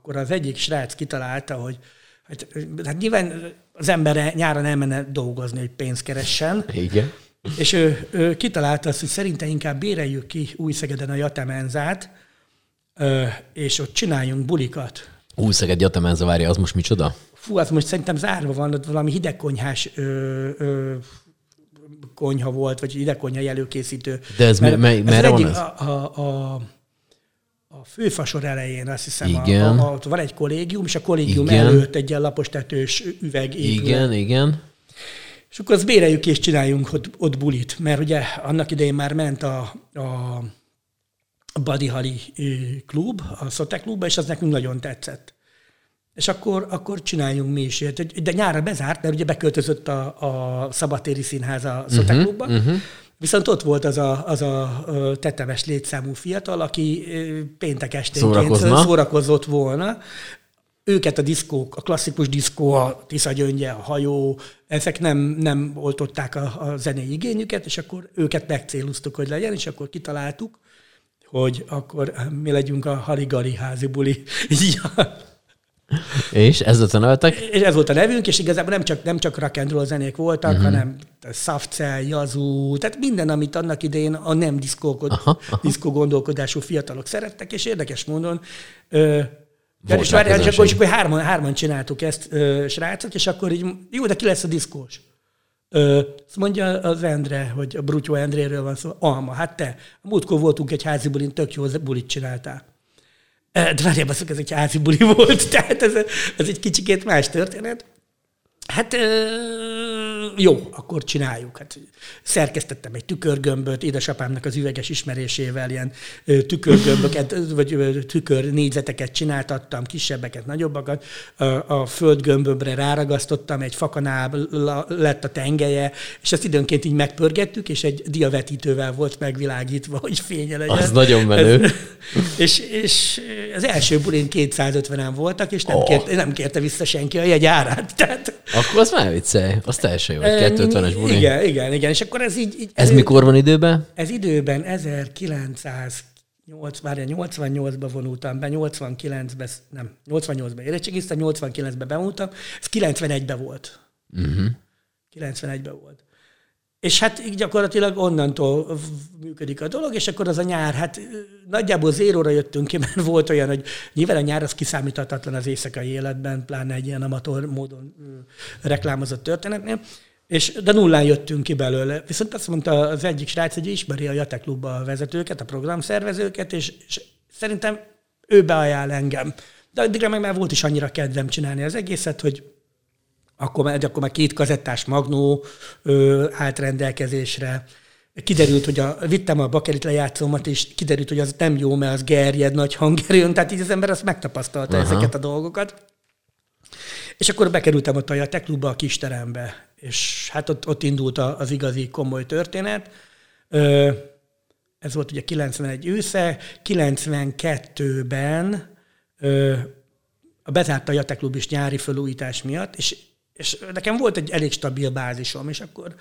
akkor az egyik srác kitalálta, hogy hát, hát nyilván az ember nyáron elmenne dolgozni, hogy pénzt keressen. Igen. És ő, ő kitalálta azt, hogy szerintem inkább béreljük ki Új-Szegeden a Jatemenzát, és ott csináljunk bulikat. Új-Szeged Jatemenza, várja, az most micsoda? Fú, az most szerintem zárva van, ott valami hidegkonyhás ö, ö, konyha volt, vagy hidegkonyha előkészítő. De ez Mert, me, me, merre van ez? A, a, a, a főfasor elején, azt hiszem, igen. A, a, van egy kollégium, és a kollégium igen. előtt egy ilyen lapos tetős üveg épül. Igen, igen. És akkor azt béreljük és csináljunk ott, ott bulit, mert ugye annak idején már ment a, a Holly klub, a Szotek klubba, és az nekünk nagyon tetszett. És akkor, akkor csináljunk mi is. De nyára bezárt, mert ugye beköltözött a, a Szabatéri Színház a Szotek uh-huh, klubba, uh-huh. Viszont ott volt az a, az a tetemes létszámú fiatal, aki péntek esténként szórakozott volna. Őket a diszkók, a klasszikus diszkó, a Tisza Gyöngye, a hajó, ezek nem, nem oltották a, a zenei igényüket, és akkor őket megcéloztuk, hogy legyen, és akkor kitaláltuk, hogy akkor mi legyünk a Harigali házi buli. És ez volt a nevetek? És ez volt a nevünk, és igazából nem csak, nem csak rock and roll zenék voltak, uh-huh. hanem soft cell, jazú, tehát minden, amit annak idején a nem diszkó, diszkó gondolkodású fiatalok szerettek, és érdekes módon ö, Ja, és, várjál, és akkor, és akkor hárman, hárman csináltuk ezt, ö, srácok, és akkor így, jó, de ki lesz a diszkós? Ö, azt mondja az Endre, hogy a Brutyó Endréről van szó. Alma, hát te. Múltkor voltunk egy házi bulin, tök jó bulit csináltál. De várjál, basszok, ez egy házi buli volt, tehát ez, ez egy kicsikét más történet. Hát jó, akkor csináljuk. Hát szerkesztettem egy tükörgömböt, édesapámnak az üveges ismerésével ilyen tükörgömböket, vagy ö, tükör négyzeteket csináltattam, kisebbeket, nagyobbakat. A, földgömbömre ráragasztottam, egy fakanál lett a tengelye, és ezt időnként így megpörgettük, és egy diavetítővel volt megvilágítva, hogy fénye legyen. Az nagyon menő. Ez, és, és az első bulin 250-en voltak, és nem, Oh. kérte, nem kérte vissza senki a jegy árát. Tehát, Akkor az már viccelj. Az teljesen jó. Egy 250-es buli. Igen, igen, igen. És akkor ez így... így Ez mikor van időben? Ez időben 1908, várja, 88-ban vonultam be, 89-ben, nem, 88-ban érettségiztem, 89-ben bevonultam, ez 91-ben volt. Uh-huh. 91-ben volt. És hát így gyakorlatilag onnantól működik a dolog, és akkor az a nyár, hát nagyjából zéróra jöttünk ki, mert volt olyan, hogy nyilván a nyár az kiszámíthatatlan az éjszakai életben, pláne egy ilyen amator módon reklámozott történetnél, és, de nullán jöttünk ki belőle. Viszont azt mondta az egyik srác, hogy ismeri a Jate Klubba a vezetőket, a programszervezőket, és, és szerintem ő beajánl engem. De addigra meg már volt is annyira kedvem csinálni az egészet, hogy akkor már, akkor már két kazettás magnó ö, állt rendelkezésre. Kiderült, hogy a, vittem a bakerit lejátszómat, és kiderült, hogy az nem jó, mert az gerjed nagy hangerőn, tehát így az ember azt megtapasztalta Aha. Ezeket a dolgokat. És akkor bekerültem ott a Jate Klubba, a kisterembe, és hát ott, ott indult az igazi komoly történet. Ez volt ugye 91 ősze, 92-ben ö, a bezárt a Jate Klub is nyári felújítás miatt, és, és nekem volt egy elég stabil bázisom, és akkor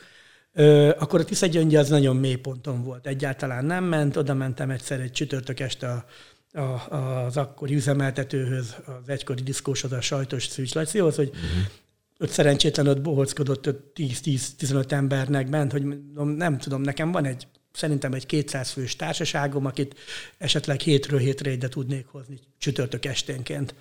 Ö, akkor a Tiszagyöngyi az nagyon mély ponton volt. Egyáltalán nem ment, oda mentem egyszer egy csütörtök este a, a, az akkori üzemeltetőhöz, az egykori diszkóshoz, a sajtos Szűcs Lacihoz, hogy uh-huh. ott szerencsétlen ott bohockodott ott 10-10-15 embernek bent, hogy nem tudom, nekem van egy szerintem egy 200 fős társaságom, akit esetleg hétről hétre ide tudnék hozni csütörtök esténként.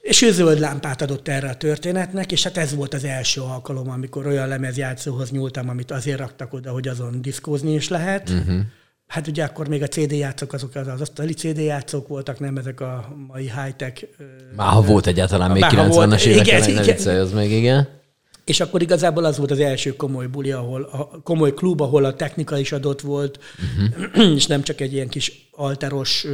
És ő zöld lámpát adott erre a történetnek, és hát ez volt az első alkalom, amikor olyan lemezjátszóhoz nyúltam, amit azért raktak oda, hogy azon diszkózni is lehet. Uh-huh. Hát ugye akkor még a CD játszók, azok az, az asztali CD játszók voltak, nem ezek a mai high-tech. Már ha volt egyáltalán még Már ha volt, 90-es évek igen, viccelj, az még igen. És akkor igazából az volt az első komoly buli, ahol a komoly klub, ahol a technika is adott volt, uh-huh. és nem csak egy ilyen kis alteros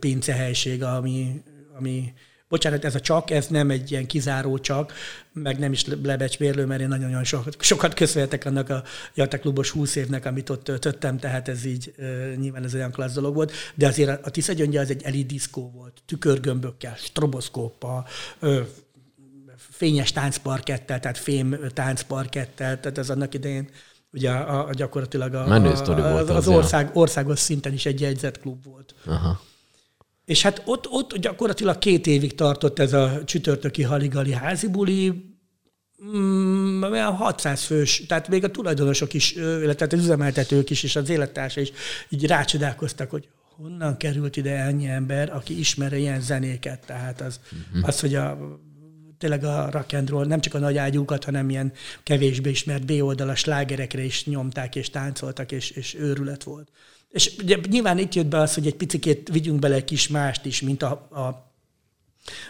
pincehelység, ami, ami bocsánat, ez a csak, ez nem egy ilyen kizáró csak, meg nem is lebecsmérlő, mert én nagyon-nagyon sokat, sokat köszönhetek annak a Jata klubos 20 évnek, amit ott töltöttem, tehát ez így nyilván ez olyan klassz dolog volt, de azért a, a Tisza Gyöngye az egy eli diszkó volt, tükörgömbökkel, stroboszkóppal, fényes táncparkettel, tehát fém táncparkettel, tehát ez annak idején ugye a, a gyakorlatilag a, Menő a, volt az, az, ország, országos szinten is egy jegyzett klub volt. Aha. És hát ott, ott gyakorlatilag két évig tartott ez a csütörtöki haligali házi buli, mm, olyan 600 fős, tehát még a tulajdonosok is, illetve az üzemeltetők is, és az élettársa is így rácsodálkoztak, hogy honnan került ide ennyi ember, aki ismeri ilyen zenéket. Tehát az, uh-huh. az hogy a tényleg a rock and roll, nem csak a nagy ágyúkat, hanem ilyen kevésbé ismert B-oldalas slágerekre is nyomták és táncoltak, és, és őrület volt. És ugye nyilván itt jött be az, hogy egy picikét vigyünk bele egy kis mást is, mint a, a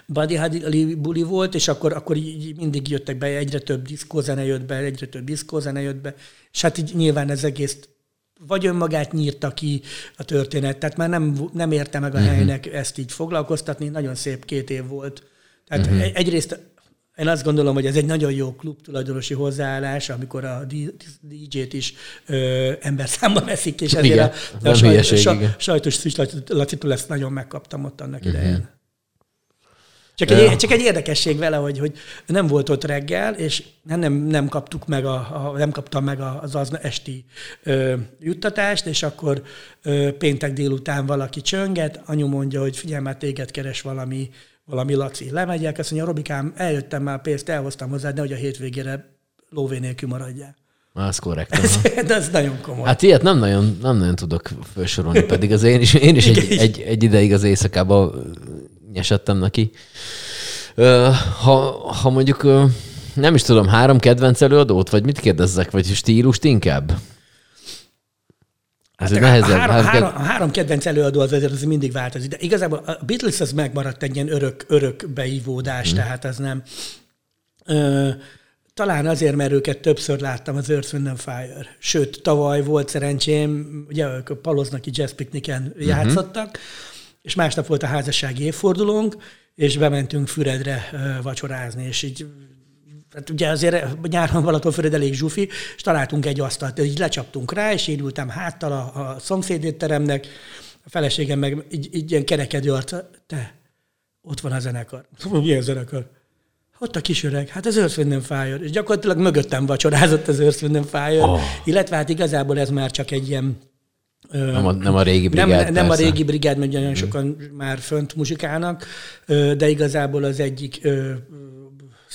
Buddy buli volt, és akkor, akkor így mindig jöttek be, egyre több diszkózene jött be, egyre több diszkózene jött be, és hát így nyilván ez egész vagy önmagát nyírta ki a történet, tehát már nem, nem érte meg a uh-huh. helynek ezt így foglalkoztatni, nagyon szép két év volt. Tehát uh-huh. egyrészt én azt gondolom, hogy ez egy nagyon jó klub tulajdonosi hozzáállás, amikor a DJ-t is ö, ember számba veszik, és ezért Igen, a, a, hülyeség, sa, sajtos Szűcs ezt nagyon megkaptam ott annak Mhm. idején. Csak Ja. egy, csak egy érdekesség vele, hogy, hogy nem volt ott reggel, és nem, nem kaptuk meg, a, a, nem kaptam meg az az esti ö, juttatást, és akkor ö, péntek délután valaki csönget, anyu mondja, hogy figyelj, már téged keres valami valami Laci. Lemegyek, azt mondja, Robikám, eljöttem már pénzt, elhoztam hozzád, nehogy a hétvégére lóvé nélkül maradjál. Az korrekt. Ez, de ez nagyon komoly. Hát ilyet nem nagyon, nem nagyon tudok felsorolni, pedig az én is, én is egy, egy, egy ideig az éjszakába nyesettem neki. Ha, ha mondjuk nem is tudom, három kedvenc előadót, vagy mit kérdezzek, vagy stílust inkább? Ez hát, nehezebb. A három, három, három, a három kedvenc előadó az azért az mindig változik, de igazából a Beatles az megmaradt egy ilyen örök, örök beívódás, hmm. tehát az nem... Ö, talán azért, mert őket többször láttam az Earth, Wind Fire. Sőt, tavaly volt szerencsém, ugye ők Paloznaki Jazz Picnicen uh-huh. játszottak, és másnap volt a házassági évfordulónk, és bementünk Füredre vacsorázni, és így tehát ugye azért nyáron Füred elég zsufi, és találtunk egy asztalt, így lecsaptunk rá, és én ültem háttal a, a szomszédétteremnek, a feleségem meg így, így ilyen kerekedő arca, te, ott van a zenekar. Milyen zenekar? Ott a kis öreg, hát az Earth, Wind Fire. És gyakorlatilag mögöttem vacsorázott az Earth, Wind Fire. Oh. Illetve hát igazából ez már csak egy ilyen nem a, nem a régi brigád. Nem, nem a régi brigád, mert nagyon sokan már fönt muzsikálnak, de igazából az egyik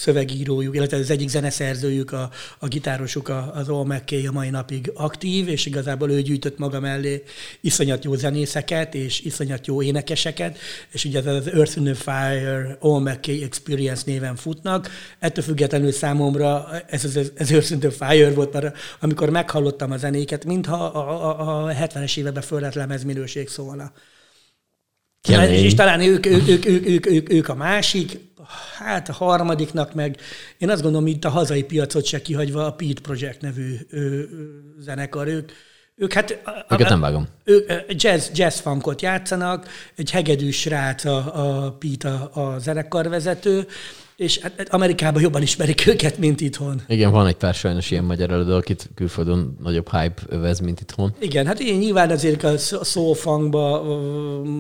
szövegírójuk, illetve az egyik zeneszerzőjük, a, a gitárosuk, az All McKay a mai napig aktív, és igazából ő gyűjtött maga mellé iszonyat jó zenészeket, és iszonyat jó énekeseket, és ugye ez az Earth in the Fire All McKay Experience néven futnak. Ettől függetlenül számomra ez az ez Earth in the Fire volt, mert amikor meghallottam a zenéket, mintha a, a, a 70-es években föl lemez minőség szólna. Kemény. És talán ők, ők, ők, ők, ők, ők, ők a másik, hát a harmadiknak meg, én azt gondolom, itt a hazai piacot se kihagyva a Pete Project nevű ö, ö, zenekar, ők, ők hát... Őket nem vágom. Ők jazz, jazz funkot játszanak, egy hegedűs srác a, a Pete a, a zenekarvezető, és hát, hát Amerikában jobban ismerik őket, mint itthon. Igen, van egy pár sajnos ilyen magyar előadó, akit külföldön nagyobb hype övez, mint itthon. Igen, hát én nyilván azért a soul funkba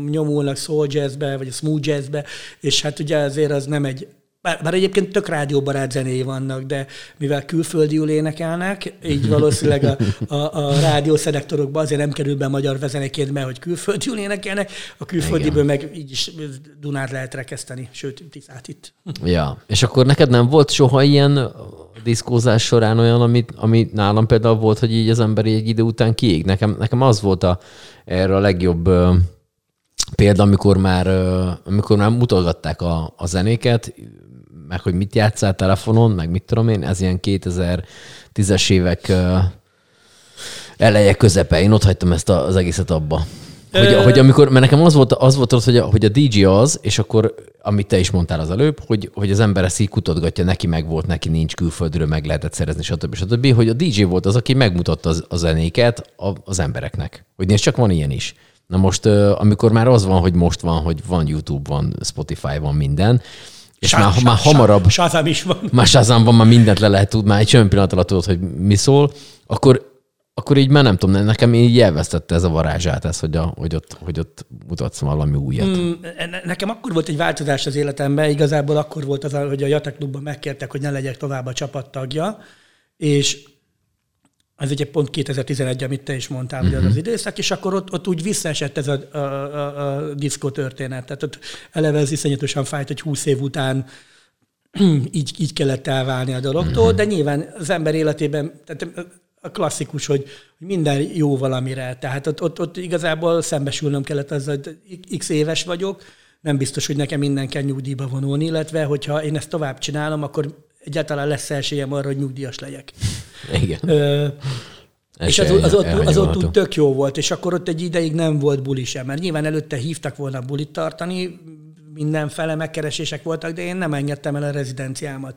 nyomulnak, soul jazzbe, vagy a smooth jazzbe, és hát ugye azért az nem egy bár, bár egyébként tök rádióbarát zenéi vannak, de mivel külföldiül énekelnek, így valószínűleg a, a, a rádiószelektorokban azért nem kerül be magyar vezeneként, mert hogy külföldiül énekelnek, a külföldiből meg így is Dunát lehet rekeszteni, sőt, Tiszát itt. Ja, és akkor neked nem volt soha ilyen diszkózás során olyan, amit, ami nálam például volt, hogy így az ember egy idő után kiég. Nekem, nekem az volt a, erre a legjobb példa, amikor már, amikor már mutogatták a, a zenéket, meg hogy mit játszál telefonon, meg mit tudom én, ez ilyen 2010-es évek eleje közepe. Én ott hagytam ezt az egészet abba. Hogy, hogy amikor, mert nekem az volt, az volt hogy a, hogy a DJ az, és akkor, amit te is mondtál az előbb, hogy, hogy az ember ezt így kutatgatja, neki meg volt, neki nincs külföldről, meg lehetett szerezni, stb. stb. Hogy a DJ volt az, aki megmutatta az, a zenéket a, az embereknek. Hogy nézd, csak van ilyen is. Na most, amikor már az van, hogy most van, hogy van YouTube, van Spotify, van minden, és sá, már, sá, már hamarabb... Shazam is van. Már Shazam van, már mindent le lehet tudni, már egy olyan pillanat alatt tudod, hogy mi szól, akkor, akkor így már nem tudom, nekem így elvesztette ez a varázsát, ez, hogy, a, hogy, ott, hogy ott mutatsz valami újat. Mm, nekem akkor volt egy változás az életemben, igazából akkor volt az, hogy a Jata Klubban megkértek, hogy ne legyek tovább a csapattagja, és ez ugye pont 2011, amit te is mondtál, uh-huh. az időszak, és akkor ott, ott úgy visszaesett ez a, a, a, a diszkó történet. Tehát ott eleve ez iszonyatosan fájt, hogy 20 év után így, így kellett elválni a dologtól, uh-huh. de nyilván az ember életében, tehát a klasszikus, hogy minden jó valamire. Tehát ott, ott, ott igazából szembesülnöm kellett azzal, hogy x éves vagyok, nem biztos, hogy nekem minden kell nyugdíjba vonulni, illetve hogyha én ezt tovább csinálom, akkor egyáltalán lesz esélyem arra, hogy nyugdíjas legyek. Igen. Ö, és az, az, ott, az ott úgy tök jó volt, és akkor ott egy ideig nem volt buli sem, mert nyilván előtte hívtak volna bulit tartani, mindenfele megkeresések voltak, de én nem engedtem el a rezidenciámat.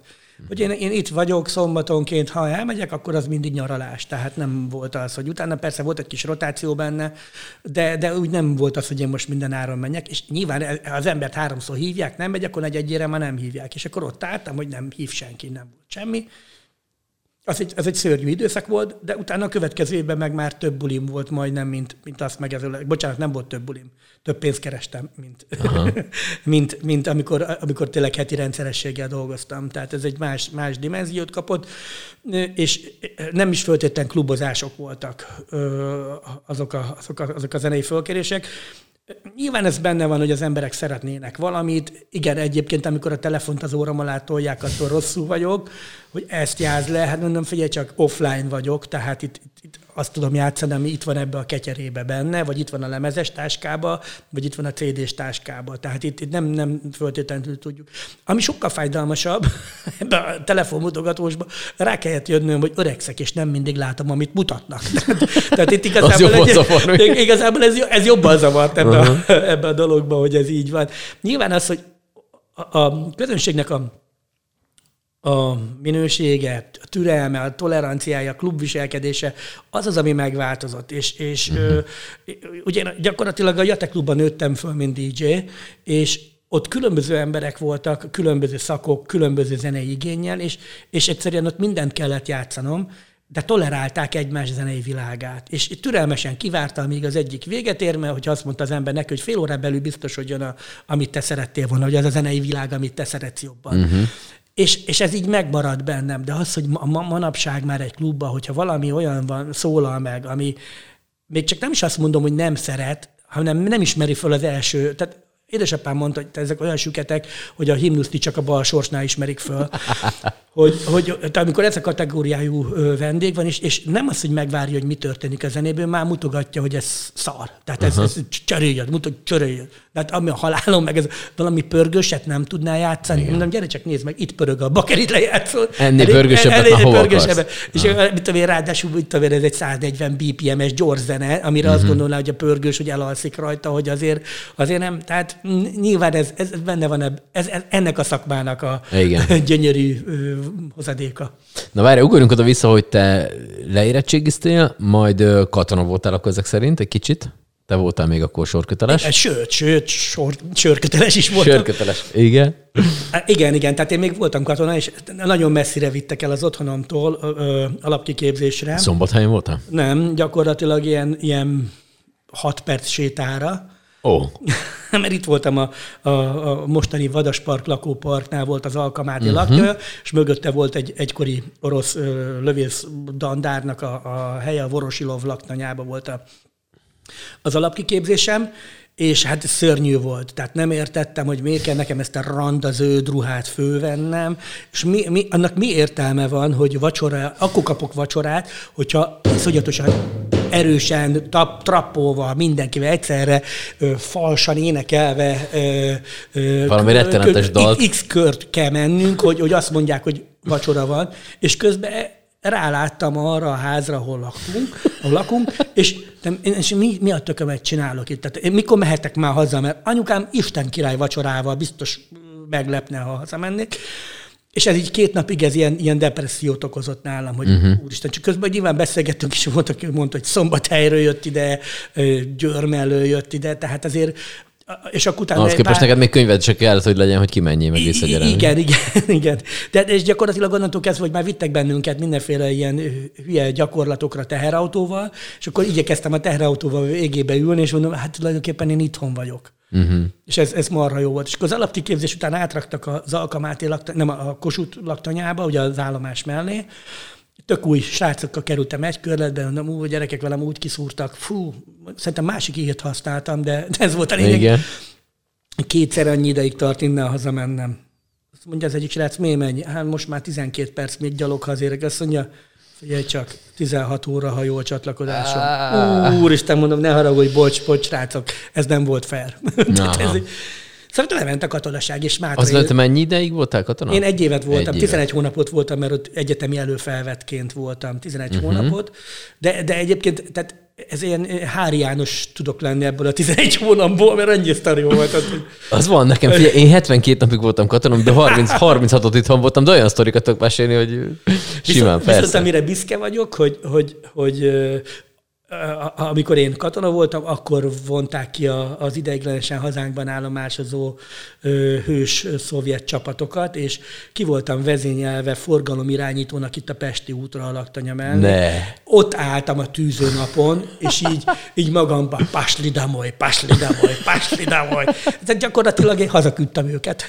Hogy én, én itt vagyok szombatonként, ha elmegyek, akkor az mindig nyaralás. Tehát nem volt az, hogy utána persze volt egy kis rotáció benne, de, de úgy nem volt az, hogy én most minden áron menjek. És nyilván az embert háromszor hívják, nem megy, akkor egy egyére már nem hívják. És akkor ott álltam, hogy nem hív senki, nem volt semmi. Az egy, az egy szörnyű időszak volt, de utána a következő évben meg már több bulim volt majdnem, mint, mint azt megelőleg. Bocsánat, nem volt több bulim. Több pénzt kerestem, mint, mint, mint amikor, amikor tényleg heti rendszerességgel dolgoztam. Tehát ez egy más, más dimenziót kapott, és nem is föltétlen klubozások voltak azok a, azok a, azok a zenei fölkérések. Nyilván ez benne van, hogy az emberek szeretnének valamit. Igen, egyébként, amikor a telefont az óram alá tolják, attól rosszul vagyok, hogy ezt jáz le. Hát mondom, figyelj, csak offline vagyok, tehát itt, itt, itt azt tudom játszani, ami itt van ebbe a ketyerébe benne, vagy itt van a lemezes táskába, vagy itt van a CD-s táskába. Tehát itt, itt nem, nem föltétlenül tudjuk. Ami sokkal fájdalmasabb, ebbe a telefonmutogatósba rá kellett jönnöm, hogy öregszek, és nem mindig látom, amit mutatnak. Tehát, tehát itt igazából, egy, igazából ez, ez jobban zavart ebbe, uh-huh. a, ebbe a dologba, hogy ez így van. Nyilván az, hogy a, a közönségnek a a minősége, a türelme, a toleranciája, a klubviselkedése, az az, ami megváltozott. És, és uh-huh. ö, ugye gyakorlatilag a Jate klubban nőttem föl, mint DJ, és ott különböző emberek voltak, különböző szakok, különböző zenei igényel, és, és egyszerűen ott mindent kellett játszanom, de tolerálták egymás zenei világát. És türelmesen kivárta, amíg az egyik véget ér, mert hogy azt mondta az ember neki, hogy fél órán belül biztos, hogy jön, a, amit te szerettél volna, hogy az a zenei világ, amit te szeretsz jobban. Uh-huh. És, és ez így megmarad bennem, de az, hogy ma, manapság már egy klubban, hogyha valami olyan van, szólal meg, ami még csak nem is azt mondom, hogy nem szeret, hanem nem ismeri föl az első, tehát édesapám mondta, hogy ezek olyan süketek, hogy a himnuszt csak a bal sorsnál ismerik föl. hogy, hogy tehát amikor ez a kategóriájú vendég van, és, és nem az, hogy megvárja, hogy mi történik a zenéből, már mutogatja, hogy ez szar. Tehát ez, uh-huh. ez cseréljed, mutat, cseréljed. Tehát ami a halálom, meg ez valami pörgőset nem tudná játszani. Igen. Mondom, gyere csak nézd meg, itt pörög a bakerit lejátszol. Ennél pörgősebbet már hova pörgősebbet. És mit tudom én, ráadásul mit tudom én, ez egy 140 BPM-es gyors zene, amire uh-huh. azt gondolná, hogy a pörgős, hogy elalszik rajta, hogy azért, azért nem. Tehát nyilván ez, ez benne van, ez, ez, ennek a szakmának a Igen. gyönyörű hozadéka. Na várj, ugorjunk oda vissza, hogy te leérettségiztél, majd katona voltál akkor ezek szerint egy kicsit? Te voltál még akkor sorköteles? Sőt, sőt, sor, sörköteles is voltam. Sörköteles, igen. Igen, igen, tehát én még voltam katona, és nagyon messzire vittek el az otthonomtól ö, ö, alapkiképzésre. Szombathelyen voltam? Nem, gyakorlatilag ilyen, ilyen hat perc sétára. Ó. Oh. Mert itt voltam a, a, a mostani Vadaspark lakóparknál volt az Alkamádi uh-huh. lakja, és mögötte volt egy egykori orosz ö, lövész dandárnak a, a helye, a Vorosilov laktanyába volt a, az alapkiképzésem, és hát szörnyű volt. Tehát nem értettem, hogy miért kell nekem ezt a randaződ ruhát fővennem, és mi, mi, annak mi értelme van, hogy vacsora, akkor kapok vacsorát, hogyha iszonyatosan erősen, tap, trappolva, mindenkivel egyszerre ö, falsan énekelve ö, ö, Valami rettenetes dalt. X kört kell mennünk, hogy, hogy azt mondják, hogy vacsora van, és közben ráláttam arra a házra, ahol lakunk, ahol lakunk, és, és mi, mi a tökömet csinálok itt? Tehát én mikor mehetek már haza, mert anyukám Isten király vacsorával biztos meglepne, ha hazamennék. És ez így két napig ez ilyen, ilyen depressziót okozott nálam, hogy uh-huh. úristen, csak közben nyilván beszélgettünk, és volt, aki mondta, hogy szombathelyről jött ide, Győr jött ide, tehát azért és akkor utána... Az képest pár... neked még könyved se kell, hogy legyen, hogy kimenjél meg visszagyere. Igen, igen, igen. De, és gyakorlatilag onnantól kezdve, hogy már vittek bennünket mindenféle ilyen hülye gyakorlatokra teherautóval, és akkor igyekeztem a teherautóval végébe ülni, és mondom, hát tulajdonképpen én itthon vagyok. Uh-huh. És ez, ez marha jó volt. És akkor az alapkiképzés után átraktak az Alkamáté, nem a Kossuth laktanyába, ugye az állomás mellé, tök új srácokkal kerültem egy körletben, mondom, úgy gyerekek velem úgy kiszúrtak, fú, szerintem másik írt használtam, de, ez volt a lényeg. Igen. Kétszer annyi ideig tart innen hazamennem. Azt mondja az egyik srác, miért mennyi? Hát most már 12 perc még gyalog hazérek. Azt mondja, figyelj csak, 16 óra hajó csatlakozásom. Ah. Úristen, mondom, ne haragudj, bocs, bocs, srácok, ez nem volt fair. ez, Szóval lement a katonaság, és már... Az lett mennyi ideig voltál katona? Én egy évet voltam, egy 11 évet. hónapot voltam, mert ott egyetemi előfelvetként voltam 11 uh-huh. hónapot, de, de egyébként, tehát ez ilyen Hári János tudok lenni ebből a 11 hónapból, mert annyi sztori volt. Az van nekem, figyelj, én 72 napig voltam katonom, de 30, 36-ot itthon voltam, de olyan sztorikat tudok mesélni, hogy simán, viszont, persze. Viszont amire büszke vagyok, hogy, hogy, hogy amikor én katona voltam, akkor vonták ki az ideiglenesen hazánkban állomásozó hős szovjet csapatokat, és ki voltam vezényelve forgalomirányítónak itt a Pesti útra a laktanya mellett. Ne. Ott álltam a tűzőnapon, és így, így magamban pasli damoly, pasli damoly, pasli damoly. Tehát gyakorlatilag én hazaküldtem őket.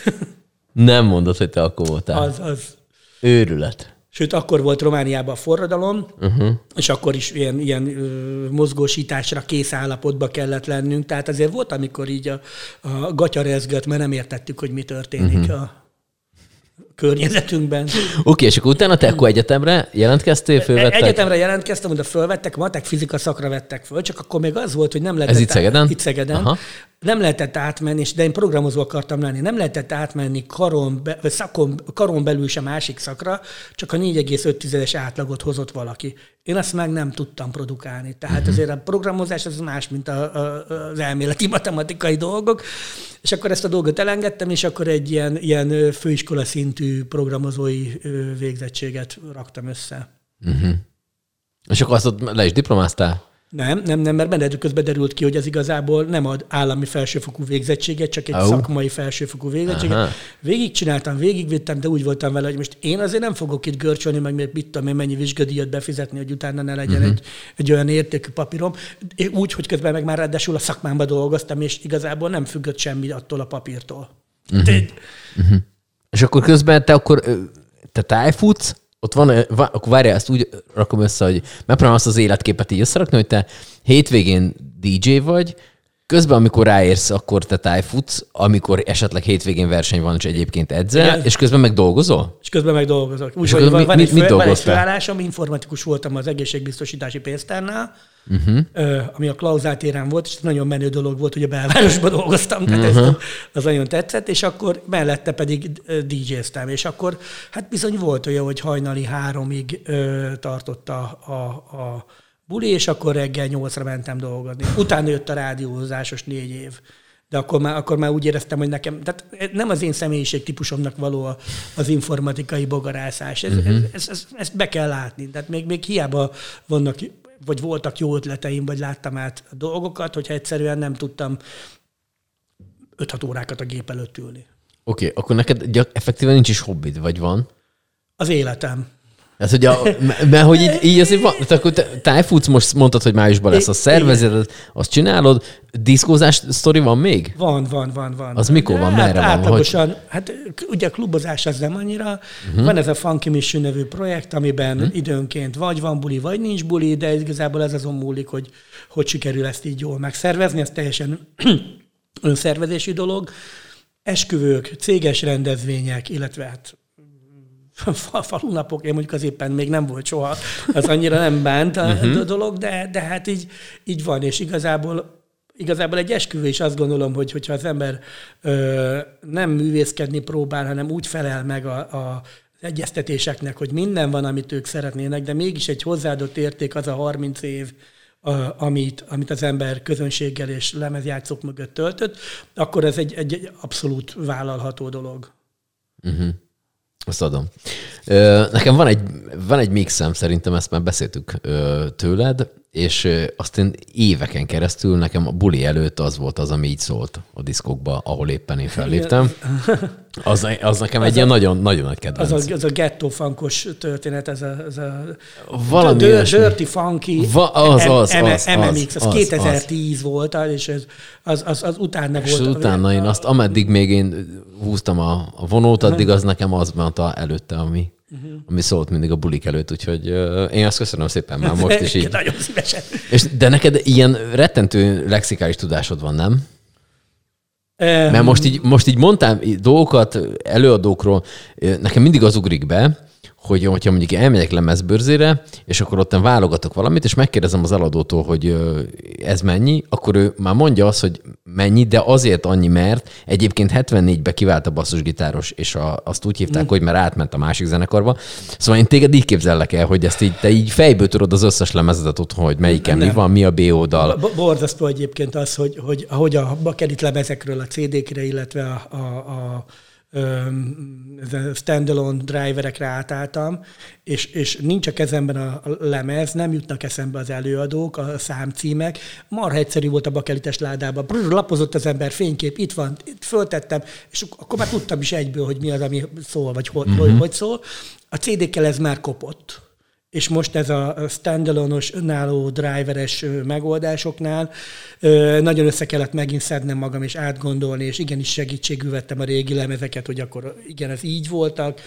Nem mondod, hogy te akkor voltál. Az, az. Őrület. Sőt, akkor volt Romániában a forradalom, uh-huh. és akkor is ilyen, ilyen ö, mozgósításra kész állapotba kellett lennünk. Tehát azért volt, amikor így a, a gatya rezgett, mert nem értettük, hogy mi történik uh-huh. a környezetünkben. Oké, okay, és akkor utána te akkor egyetemre jelentkeztél, fölvettek? Egyetemre jelentkeztem, oda fölvettek, matek fizika szakra vettek föl, csak akkor még az volt, hogy nem lehetett... Ez itt Szegeden? Itt Szegeden. Aha. Nem lehetett átmenni, de én programozó akartam lenni, nem lehetett átmenni karon, be, szakon, karon belül sem másik szakra, csak a 4,5-es átlagot hozott valaki. Én azt meg nem tudtam produkálni. Tehát uh-huh. azért a programozás az más, mint a, a, az elméleti matematikai dolgok. És akkor ezt a dolgot elengedtem, és akkor egy ilyen, ilyen főiskola szintű programozói végzettséget raktam össze. Uh-huh. És akkor azt le is diplomáztál? Nem, nem, nem, mert menet közben derült ki, hogy ez igazából nem ad állami felsőfokú végzettséget, csak egy oh. szakmai felsőfokú végzettséget. Aha. Végigcsináltam, végigvittem, de úgy voltam vele, hogy most én azért nem fogok itt görcsölni, meg még mit tudom én, mennyi vizsgadíjat befizetni, hogy utána ne legyen uh-huh. egy, egy olyan értékű papírom. Úgy, hogy közben meg már ráadásul a szakmámba dolgoztam, és igazából nem függött semmi attól a papírtól. Uh-huh. Uh-huh. És akkor közben te akkor te tájfutsz, ott van, akkor várjál, ezt úgy rakom össze, hogy megpróbálom azt az életképet így összerakni, hogy te hétvégén DJ vagy, Közben, amikor ráérsz, akkor te tájfutsz, amikor esetleg hétvégén verseny van, és egyébként edzel, Igen. és közben meg dolgozol? És közben meg dolgozok. Úgy, és hogy van, mit, van, mit, egy, mit van egy főállásom, informatikus voltam az egészségbiztosítási pénztárnál, uh-huh. ami a Klauzál téren volt, és nagyon menő dolog volt, hogy a belvárosban dolgoztam, tehát uh-huh. ez az nagyon tetszett, és akkor mellette pedig DJ-ztem, és akkor hát bizony volt olyan, hogy hajnali háromig ö, tartott a, a, a buli, és akkor reggel nyolcra mentem dolgozni. Utána jött a rádiózásos négy év. De akkor már, akkor már úgy éreztem, hogy nekem, tehát nem az én személyiség típusomnak való az informatikai bogarászás. Ez, uh-huh. ez, ez, ez, ezt be kell látni. Tehát még, még hiába vannak, vagy voltak jó ötleteim, vagy láttam át a dolgokat, hogyha egyszerűen nem tudtam 5-6 órákat a gép előtt ülni. Oké, okay, akkor neked effektíven nincs is hobbid, vagy van? Az életem. Ez ugye, mert hogy így, így azért van, akkor te, tájfutsz, most mondtad, hogy májusban lesz a szervezet, azt csinálod, diszkózás sztori van még? Van, van, van, van. Az mikor van, merre hát, van? Átlagosan, hogy... hát ugye a klubozás az nem annyira, uh-huh. van ez a Funky Mission nevű projekt, amiben uh-huh. időnként vagy van buli, vagy nincs buli, de igazából ez azon múlik, hogy hogy sikerül ezt így jól megszervezni, ez teljesen önszervezési dolog. Esküvők, céges rendezvények, illetve hát falunapok, én mondjuk az éppen még nem volt soha, az annyira nem bánt a uh-huh. dolog, de, de hát így, így van, és igazából igazából egy esküvő is azt gondolom, hogy hogyha az ember ö, nem művészkedni próbál, hanem úgy felel meg a, a egyeztetéseknek, hogy minden van, amit ők szeretnének, de mégis egy hozzáadott érték az a 30 év, a, amit, amit az ember közönséggel és lemezjátszók mögött töltött, akkor ez egy, egy, egy abszolút vállalható dolog. Uh-huh. Azt adom. Nekem van egy, van egy mixem, szerintem ezt már beszéltük tőled, és azt én éveken keresztül nekem a buli előtt az volt az, ami így szólt a diszkokba, ahol éppen én felléptem. Az, az nekem az egy a, ilyen nagyon, nagyon nagy kedvenc. Az a, az a ghetto funkos történet, ez a, ez a Valami dö, Dirty Funky Va, az, az, M, az, M, MMX, az, az, 2010 az. volt, és ez, az, az, az utána és volt. És utána én azt, ameddig még én húztam a, a vonót, addig az nekem az mondta előtte, ami, uh-huh. ami szólt mindig a bulik előtt, úgyhogy uh, én azt köszönöm szépen már most is így. Nagyon szívesen. És, de neked ilyen rettentő lexikális tudásod van, nem? Mert most így, most így mondtam dolgokat előadókról, nekem mindig az ugrik be, hogy hogyha mondjuk elmegyek lemezbőrzére, és akkor ott válogatok valamit, és megkérdezem az eladótól, hogy ez mennyi, akkor ő már mondja azt, hogy mennyi, de azért annyi, mert egyébként 74-be kivált a basszusgitáros, és a, azt úgy hívták, mm. hogy már átment a másik zenekarba. Szóval én téged így képzellek el, hogy ezt így, te így fejből tudod az összes lemezetet otthon, hogy melyiken mi van, mi a B oldal. Borzasztó egyébként az, hogy, hogy ahogy a bakerit lemezekről a CD-kre, illetve a, a, a standalone driverekre átálltam, és, és nincs a kezemben a lemez, nem jutnak eszembe az előadók, a számcímek. Marha egyszerű volt a bakelites ládában. Brr, lapozott az ember, fénykép, itt van, itt föltettem, és akkor már tudtam is egyből, hogy mi az, ami szól, vagy hogy, uh-huh. hogy, hogy szól. A CD-kkel ez már kopott és most ez a standalone-os, önálló driveres megoldásoknál nagyon össze kellett megint szednem magam, és átgondolni, és igenis segítségül vettem a régi lemezeket, hogy akkor igen, ez így voltak,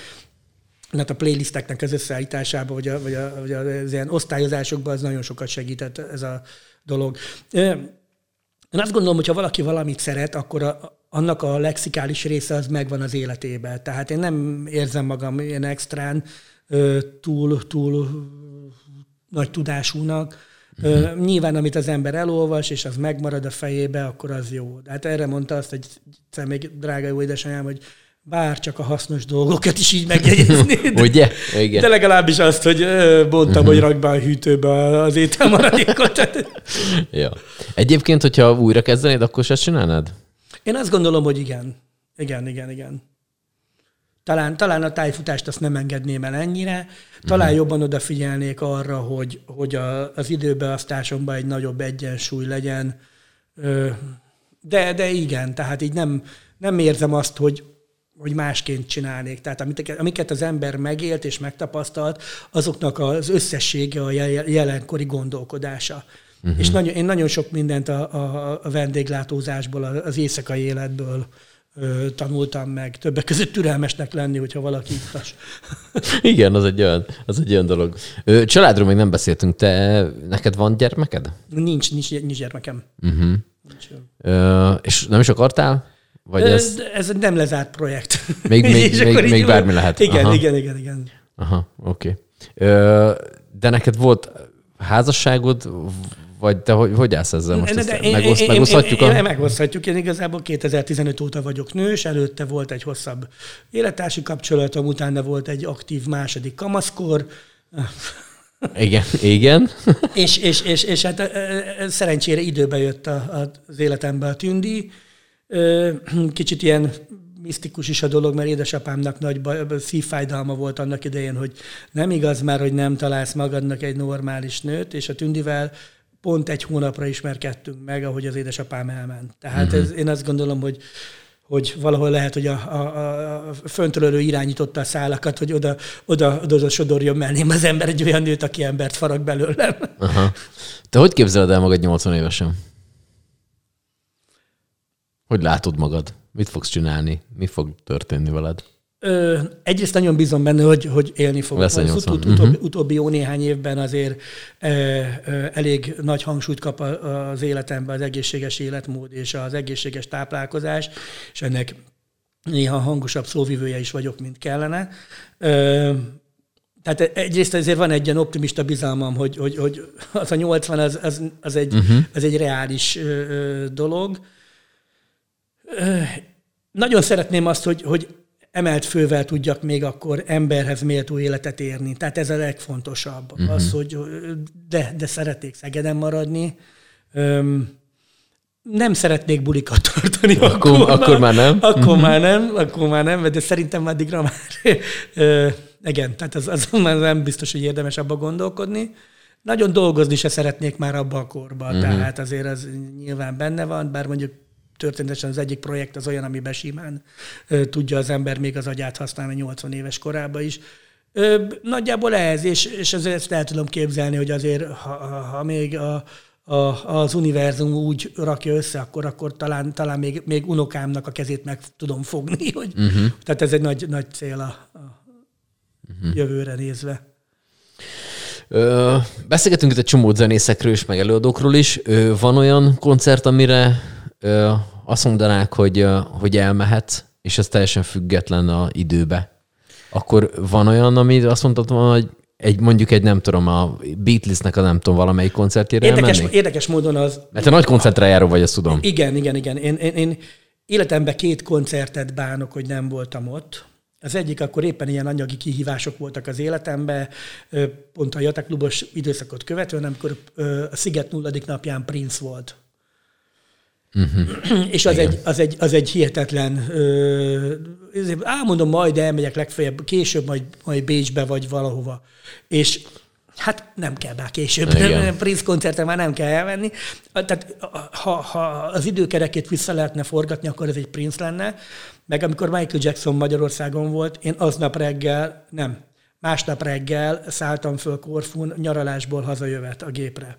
hát a playlisteknek az összeállításában, vagy, a, vagy, a, vagy az ilyen osztályozásokban az nagyon sokat segített ez a dolog. Én azt gondolom, hogy ha valaki valamit szeret, akkor a, annak a lexikális része az megvan az életében. Tehát én nem érzem magam ilyen extrán túl, túl nagy tudásúnak. Uh-huh. Nyilván, amit az ember elolvas, és az megmarad a fejébe, akkor az jó. De hát erre mondta azt egy még drága jó édesanyám, hogy bár csak a hasznos dolgokat is így megjegyezni. Ugye? Igen. De legalábbis azt, hogy mondtam, uh-huh. hogy rakd be a hűtőbe az ételmaradékot. ja. Egyébként, hogyha újra kezdenéd, akkor se csinálnád? Én azt gondolom, hogy igen. Igen, igen, igen. Talán, talán a tájfutást azt nem engedném el ennyire, talán uh-huh. jobban odafigyelnék arra, hogy, hogy a, az időbeasztásomban egy nagyobb egyensúly legyen. De, de igen, tehát így nem, nem érzem azt, hogy, hogy másként csinálnék. Tehát amiket, amiket az ember megélt és megtapasztalt, azoknak az összessége a jelenkori gondolkodása. Uh-huh. És nagyon, én nagyon sok mindent a, a, a vendéglátózásból, az éjszakai életből ö, tanultam meg. Többek között türelmesnek lenni, hogyha valaki ittas. Igen, az egy, olyan, az egy olyan dolog. Ö, családról még nem beszéltünk. Te, neked van gyermeked? Nincs, nincs, nincs gyermekem. Uh-huh. Nincs. Ö, és nem is akartál? Vagy ez... ez nem lezárt projekt. Még, még, még, még bármi lehet. Igen, Aha. igen, igen, igen. Aha, oké. Okay. De neked volt házasságod, vagy te hogy, hogy állsz ezzel most? Ezt én, megoszt, én, megoszthatjuk? Én, én, a... megoszthatjuk. Én igazából 2015 óta vagyok nős, előtte volt egy hosszabb élettársi kapcsolatom, utána volt egy aktív második kamaszkor. Igen, igen. és, és, és, és hát szerencsére időbe jött a, az életembe a tündi. Kicsit ilyen misztikus is a dolog, mert édesapámnak nagy baj, szívfájdalma volt annak idején, hogy nem igaz már, hogy nem találsz magadnak egy normális nőt, és a tündivel pont egy hónapra ismerkedtünk meg, ahogy az édesapám elment. Tehát uh-huh. ez, én azt gondolom, hogy hogy valahol lehet, hogy a, a, a föntről irányította a szálakat, hogy oda, oda, oda, oda sodorjon mellém az ember egy olyan nőt, aki embert farag belőlem. Aha. Te hogy képzeled el magad 80 évesen? Hogy látod magad? Mit fogsz csinálni? Mi fog történni veled? Ö, egyrészt nagyon bízom benne, hogy, hogy élni fog. Az ut- ut- utóbbi, uh-huh. utóbbi jó néhány évben azért e, e, elég nagy hangsúlyt kap az életemben az egészséges életmód és az egészséges táplálkozás, és ennek néha hangosabb szóvivője is vagyok, mint kellene. Ö, tehát egyrészt azért van egy ilyen optimista bizalmam, hogy, hogy, hogy az a 80 az, az, az, egy, uh-huh. az egy reális ö, dolog. Ö, nagyon szeretném azt, hogy, hogy emelt fővel tudjak még akkor emberhez méltó életet érni. Tehát ez a legfontosabb. Uh-huh. Az, hogy de, de szeretnék Szegeden maradni. Öm, nem szeretnék bulikat tartani. Akkor, akkor, már, akkor már nem? Akkor uh-huh. már nem, akkor már nem, de szerintem addigra már ö, igen, tehát az, az már nem biztos, hogy érdemes abba gondolkodni. Nagyon dolgozni se szeretnék már abban a korban, uh-huh. tehát azért az nyilván benne van, bár mondjuk történetesen az egyik projekt az olyan, amiben simán tudja az ember még az agyát használni 80 éves korában is. Nagyjából ehhez, és, és azért ezt el tudom képzelni, hogy azért, ha, ha még a, a, az univerzum úgy rakja össze, akkor, akkor talán, talán még, még unokámnak a kezét meg tudom fogni. Hogy, uh-huh. Tehát ez egy nagy, nagy cél a, a uh-huh. jövőre nézve. Ö, beszélgetünk itt egy csomó zenészekről is, meg előadókról is. Ö, van olyan koncert, amire ö, azt mondanák, hogy, hogy elmehet, és ez teljesen független a időbe, akkor van olyan, ami azt mondtad hogy egy, mondjuk egy, nem tudom, a Beatlesnek a nem tudom, valamelyik koncertjére érdekes, érdekes módon az... Mert te nagy koncertre járó vagy, ezt tudom. Igen, igen, igen. Én, én, én életemben két koncertet bánok, hogy nem voltam ott. Az egyik akkor éppen ilyen anyagi kihívások voltak az életemben, pont a Jataklubos időszakot nem amikor a Sziget nulladik napján Prince volt. Uh-huh. És az egy, az, egy, az egy hihetetlen, álmondom majd elmegyek legfeljebb, később majd, majd Bécsbe vagy valahova. És Hát nem kell már később. Igen. Prince koncertre már nem kell elmenni. Tehát ha, ha az időkerekét vissza lehetne forgatni, akkor ez egy Prince lenne. Meg amikor Michael Jackson Magyarországon volt, én aznap reggel, nem, másnap reggel szálltam föl Korfun nyaralásból hazajövet a gépre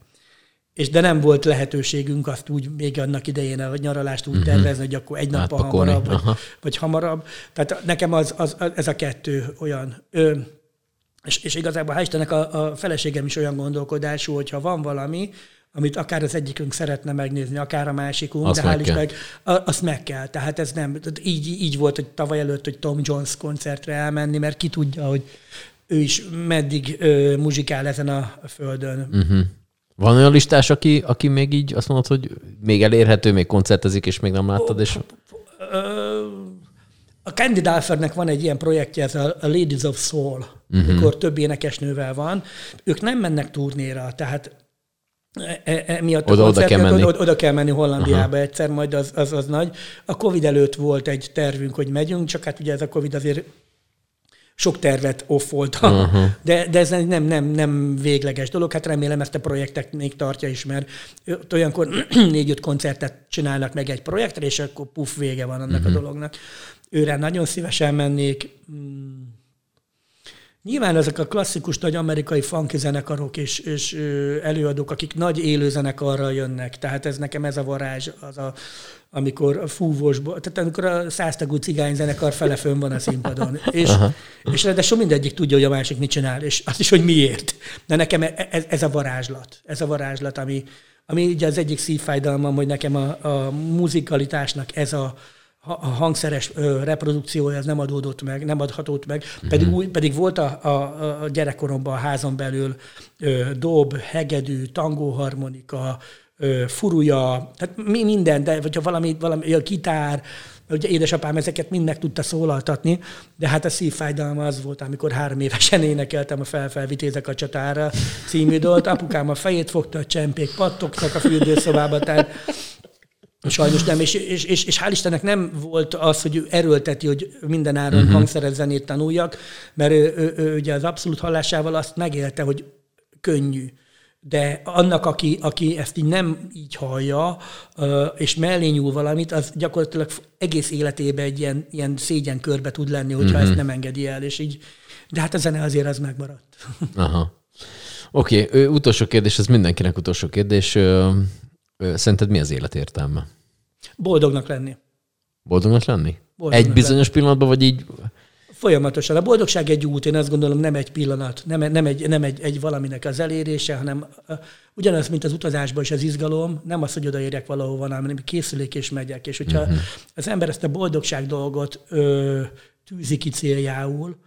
és de nem volt lehetőségünk azt úgy még annak idején a nyaralást úgy uh-huh. tervezni, hogy akkor egy nappal hamarabb, vagy, vagy hamarabb. Tehát nekem az, az, az, ez a kettő olyan. Ö, és, és igazából hál' Istennek a, a feleségem is olyan gondolkodású, hogyha van valami, amit akár az egyikünk szeretne megnézni, akár a másikunk, azt de hál' Istennek azt meg kell. Tehát ez nem, így, így volt, hogy tavaly előtt, hogy Tom Jones koncertre elmenni, mert ki tudja, hogy ő is meddig ö, muzsikál ezen a, a földön. Uh-huh. Van olyan listás, aki, aki még így azt mondod, hogy még elérhető, még koncertezik, és még nem láttad, és... A Candy Dulfernek van egy ilyen projektje, ez a Ladies of Soul, uh-huh. amikor több énekesnővel van. Ők nem mennek turnéra, tehát miatt oda, oda, kell menni. Oda, oda kell menni Hollandiába uh-huh. egyszer, majd az, az, az nagy. A Covid előtt volt egy tervünk, hogy megyünk, csak hát ugye ez a Covid azért sok tervet offolta, uh-huh. de, de ez nem, nem, nem végleges dolog. Hát remélem ezt a projektet még tartja is, mert olyankor négy-öt koncertet csinálnak meg egy projektre, és akkor puff, vége van annak uh-huh. a dolognak. Őre nagyon szívesen mennék. Hmm. Nyilván ezek a klasszikus nagy amerikai funky zenekarok és, és előadók, akik nagy élő zenekarral jönnek, tehát ez nekem ez a varázs, az a, amikor fúvósból, tehát amikor a száztagú cigány zenekar fele fönn van a színpadon. És, és ráadásul mindegyik tudja, hogy a másik mit csinál, és azt is, hogy miért. De nekem e, ez, ez a varázslat. Ez a varázslat, ami, ami ugye az egyik szívfájdalmam, hogy nekem a, a muzikalitásnak ez a, a hangszeres reprodukciója ez nem adódott meg, nem adhatott meg, uh-huh. pedig, új, pedig volt a, a, a gyerekkoromban a házon belül ö, dob, hegedű, tangóharmonika, ö, furuja, tehát mi minden, de hogyha valami, valami a gitár, ugye édesapám ezeket mind meg tudta szólaltatni, de hát a szívfájdalma az volt, amikor három évesen énekeltem a Felfelvitézek a csatára című dolt. Apukám a fejét fogta, a csempék pattogtak a fürdőszobába, tehát Sajnos nem, és, és, és, és hál' Istennek nem volt az, hogy ő erőlteti, hogy minden áron uh-huh. hangszeres zenét tanuljak, mert ő, ő, ő, ugye az abszolút hallásával azt megélte, hogy könnyű. De annak, aki, aki ezt így nem így hallja, és mellé nyúl valamit, az gyakorlatilag egész életében egy ilyen, ilyen szégyen körbe tud lenni, hogyha uh-huh. ezt nem engedi el, és így, de hát a zene azért az megmaradt. Aha. Oké, okay, utolsó kérdés, ez mindenkinek utolsó kérdés. Szerinted mi az élet értelme? Boldognak lenni. Boldognak lenni? Boldognak egy bizonyos lenni. pillanatban, vagy így? Folyamatosan. A boldogság egy út, én azt gondolom, nem egy pillanat, nem, nem, egy, nem egy, egy valaminek az elérése, hanem ugyanaz, mint az utazásban is az izgalom, nem az, hogy odaérjek valahova, hanem készülék és megyek. És hogyha uh-huh. az ember ezt a boldogság dolgot ö, tűzi ki céljául,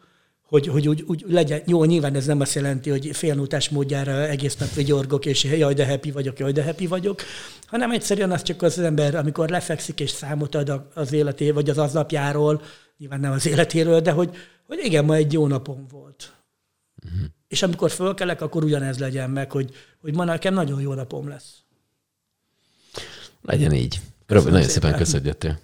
hogy, hogy úgy, úgy legyen, jó, nyilván ez nem azt jelenti, hogy félnútás módjára egész nap vigyorgok, és jaj, de happy vagyok, jaj, de happy vagyok, hanem egyszerűen az csak az ember, amikor lefekszik és számot ad az életé, vagy az aznapjáról, nyilván nem az életéről, de hogy, hogy igen, ma egy jó napom volt. Uh-huh. És amikor fölkelek, akkor ugyanez legyen meg, hogy, hogy ma nekem nagyon jó napom lesz. Legyen így. Köszönöm nagyon szépen, szépen köszönjöttél.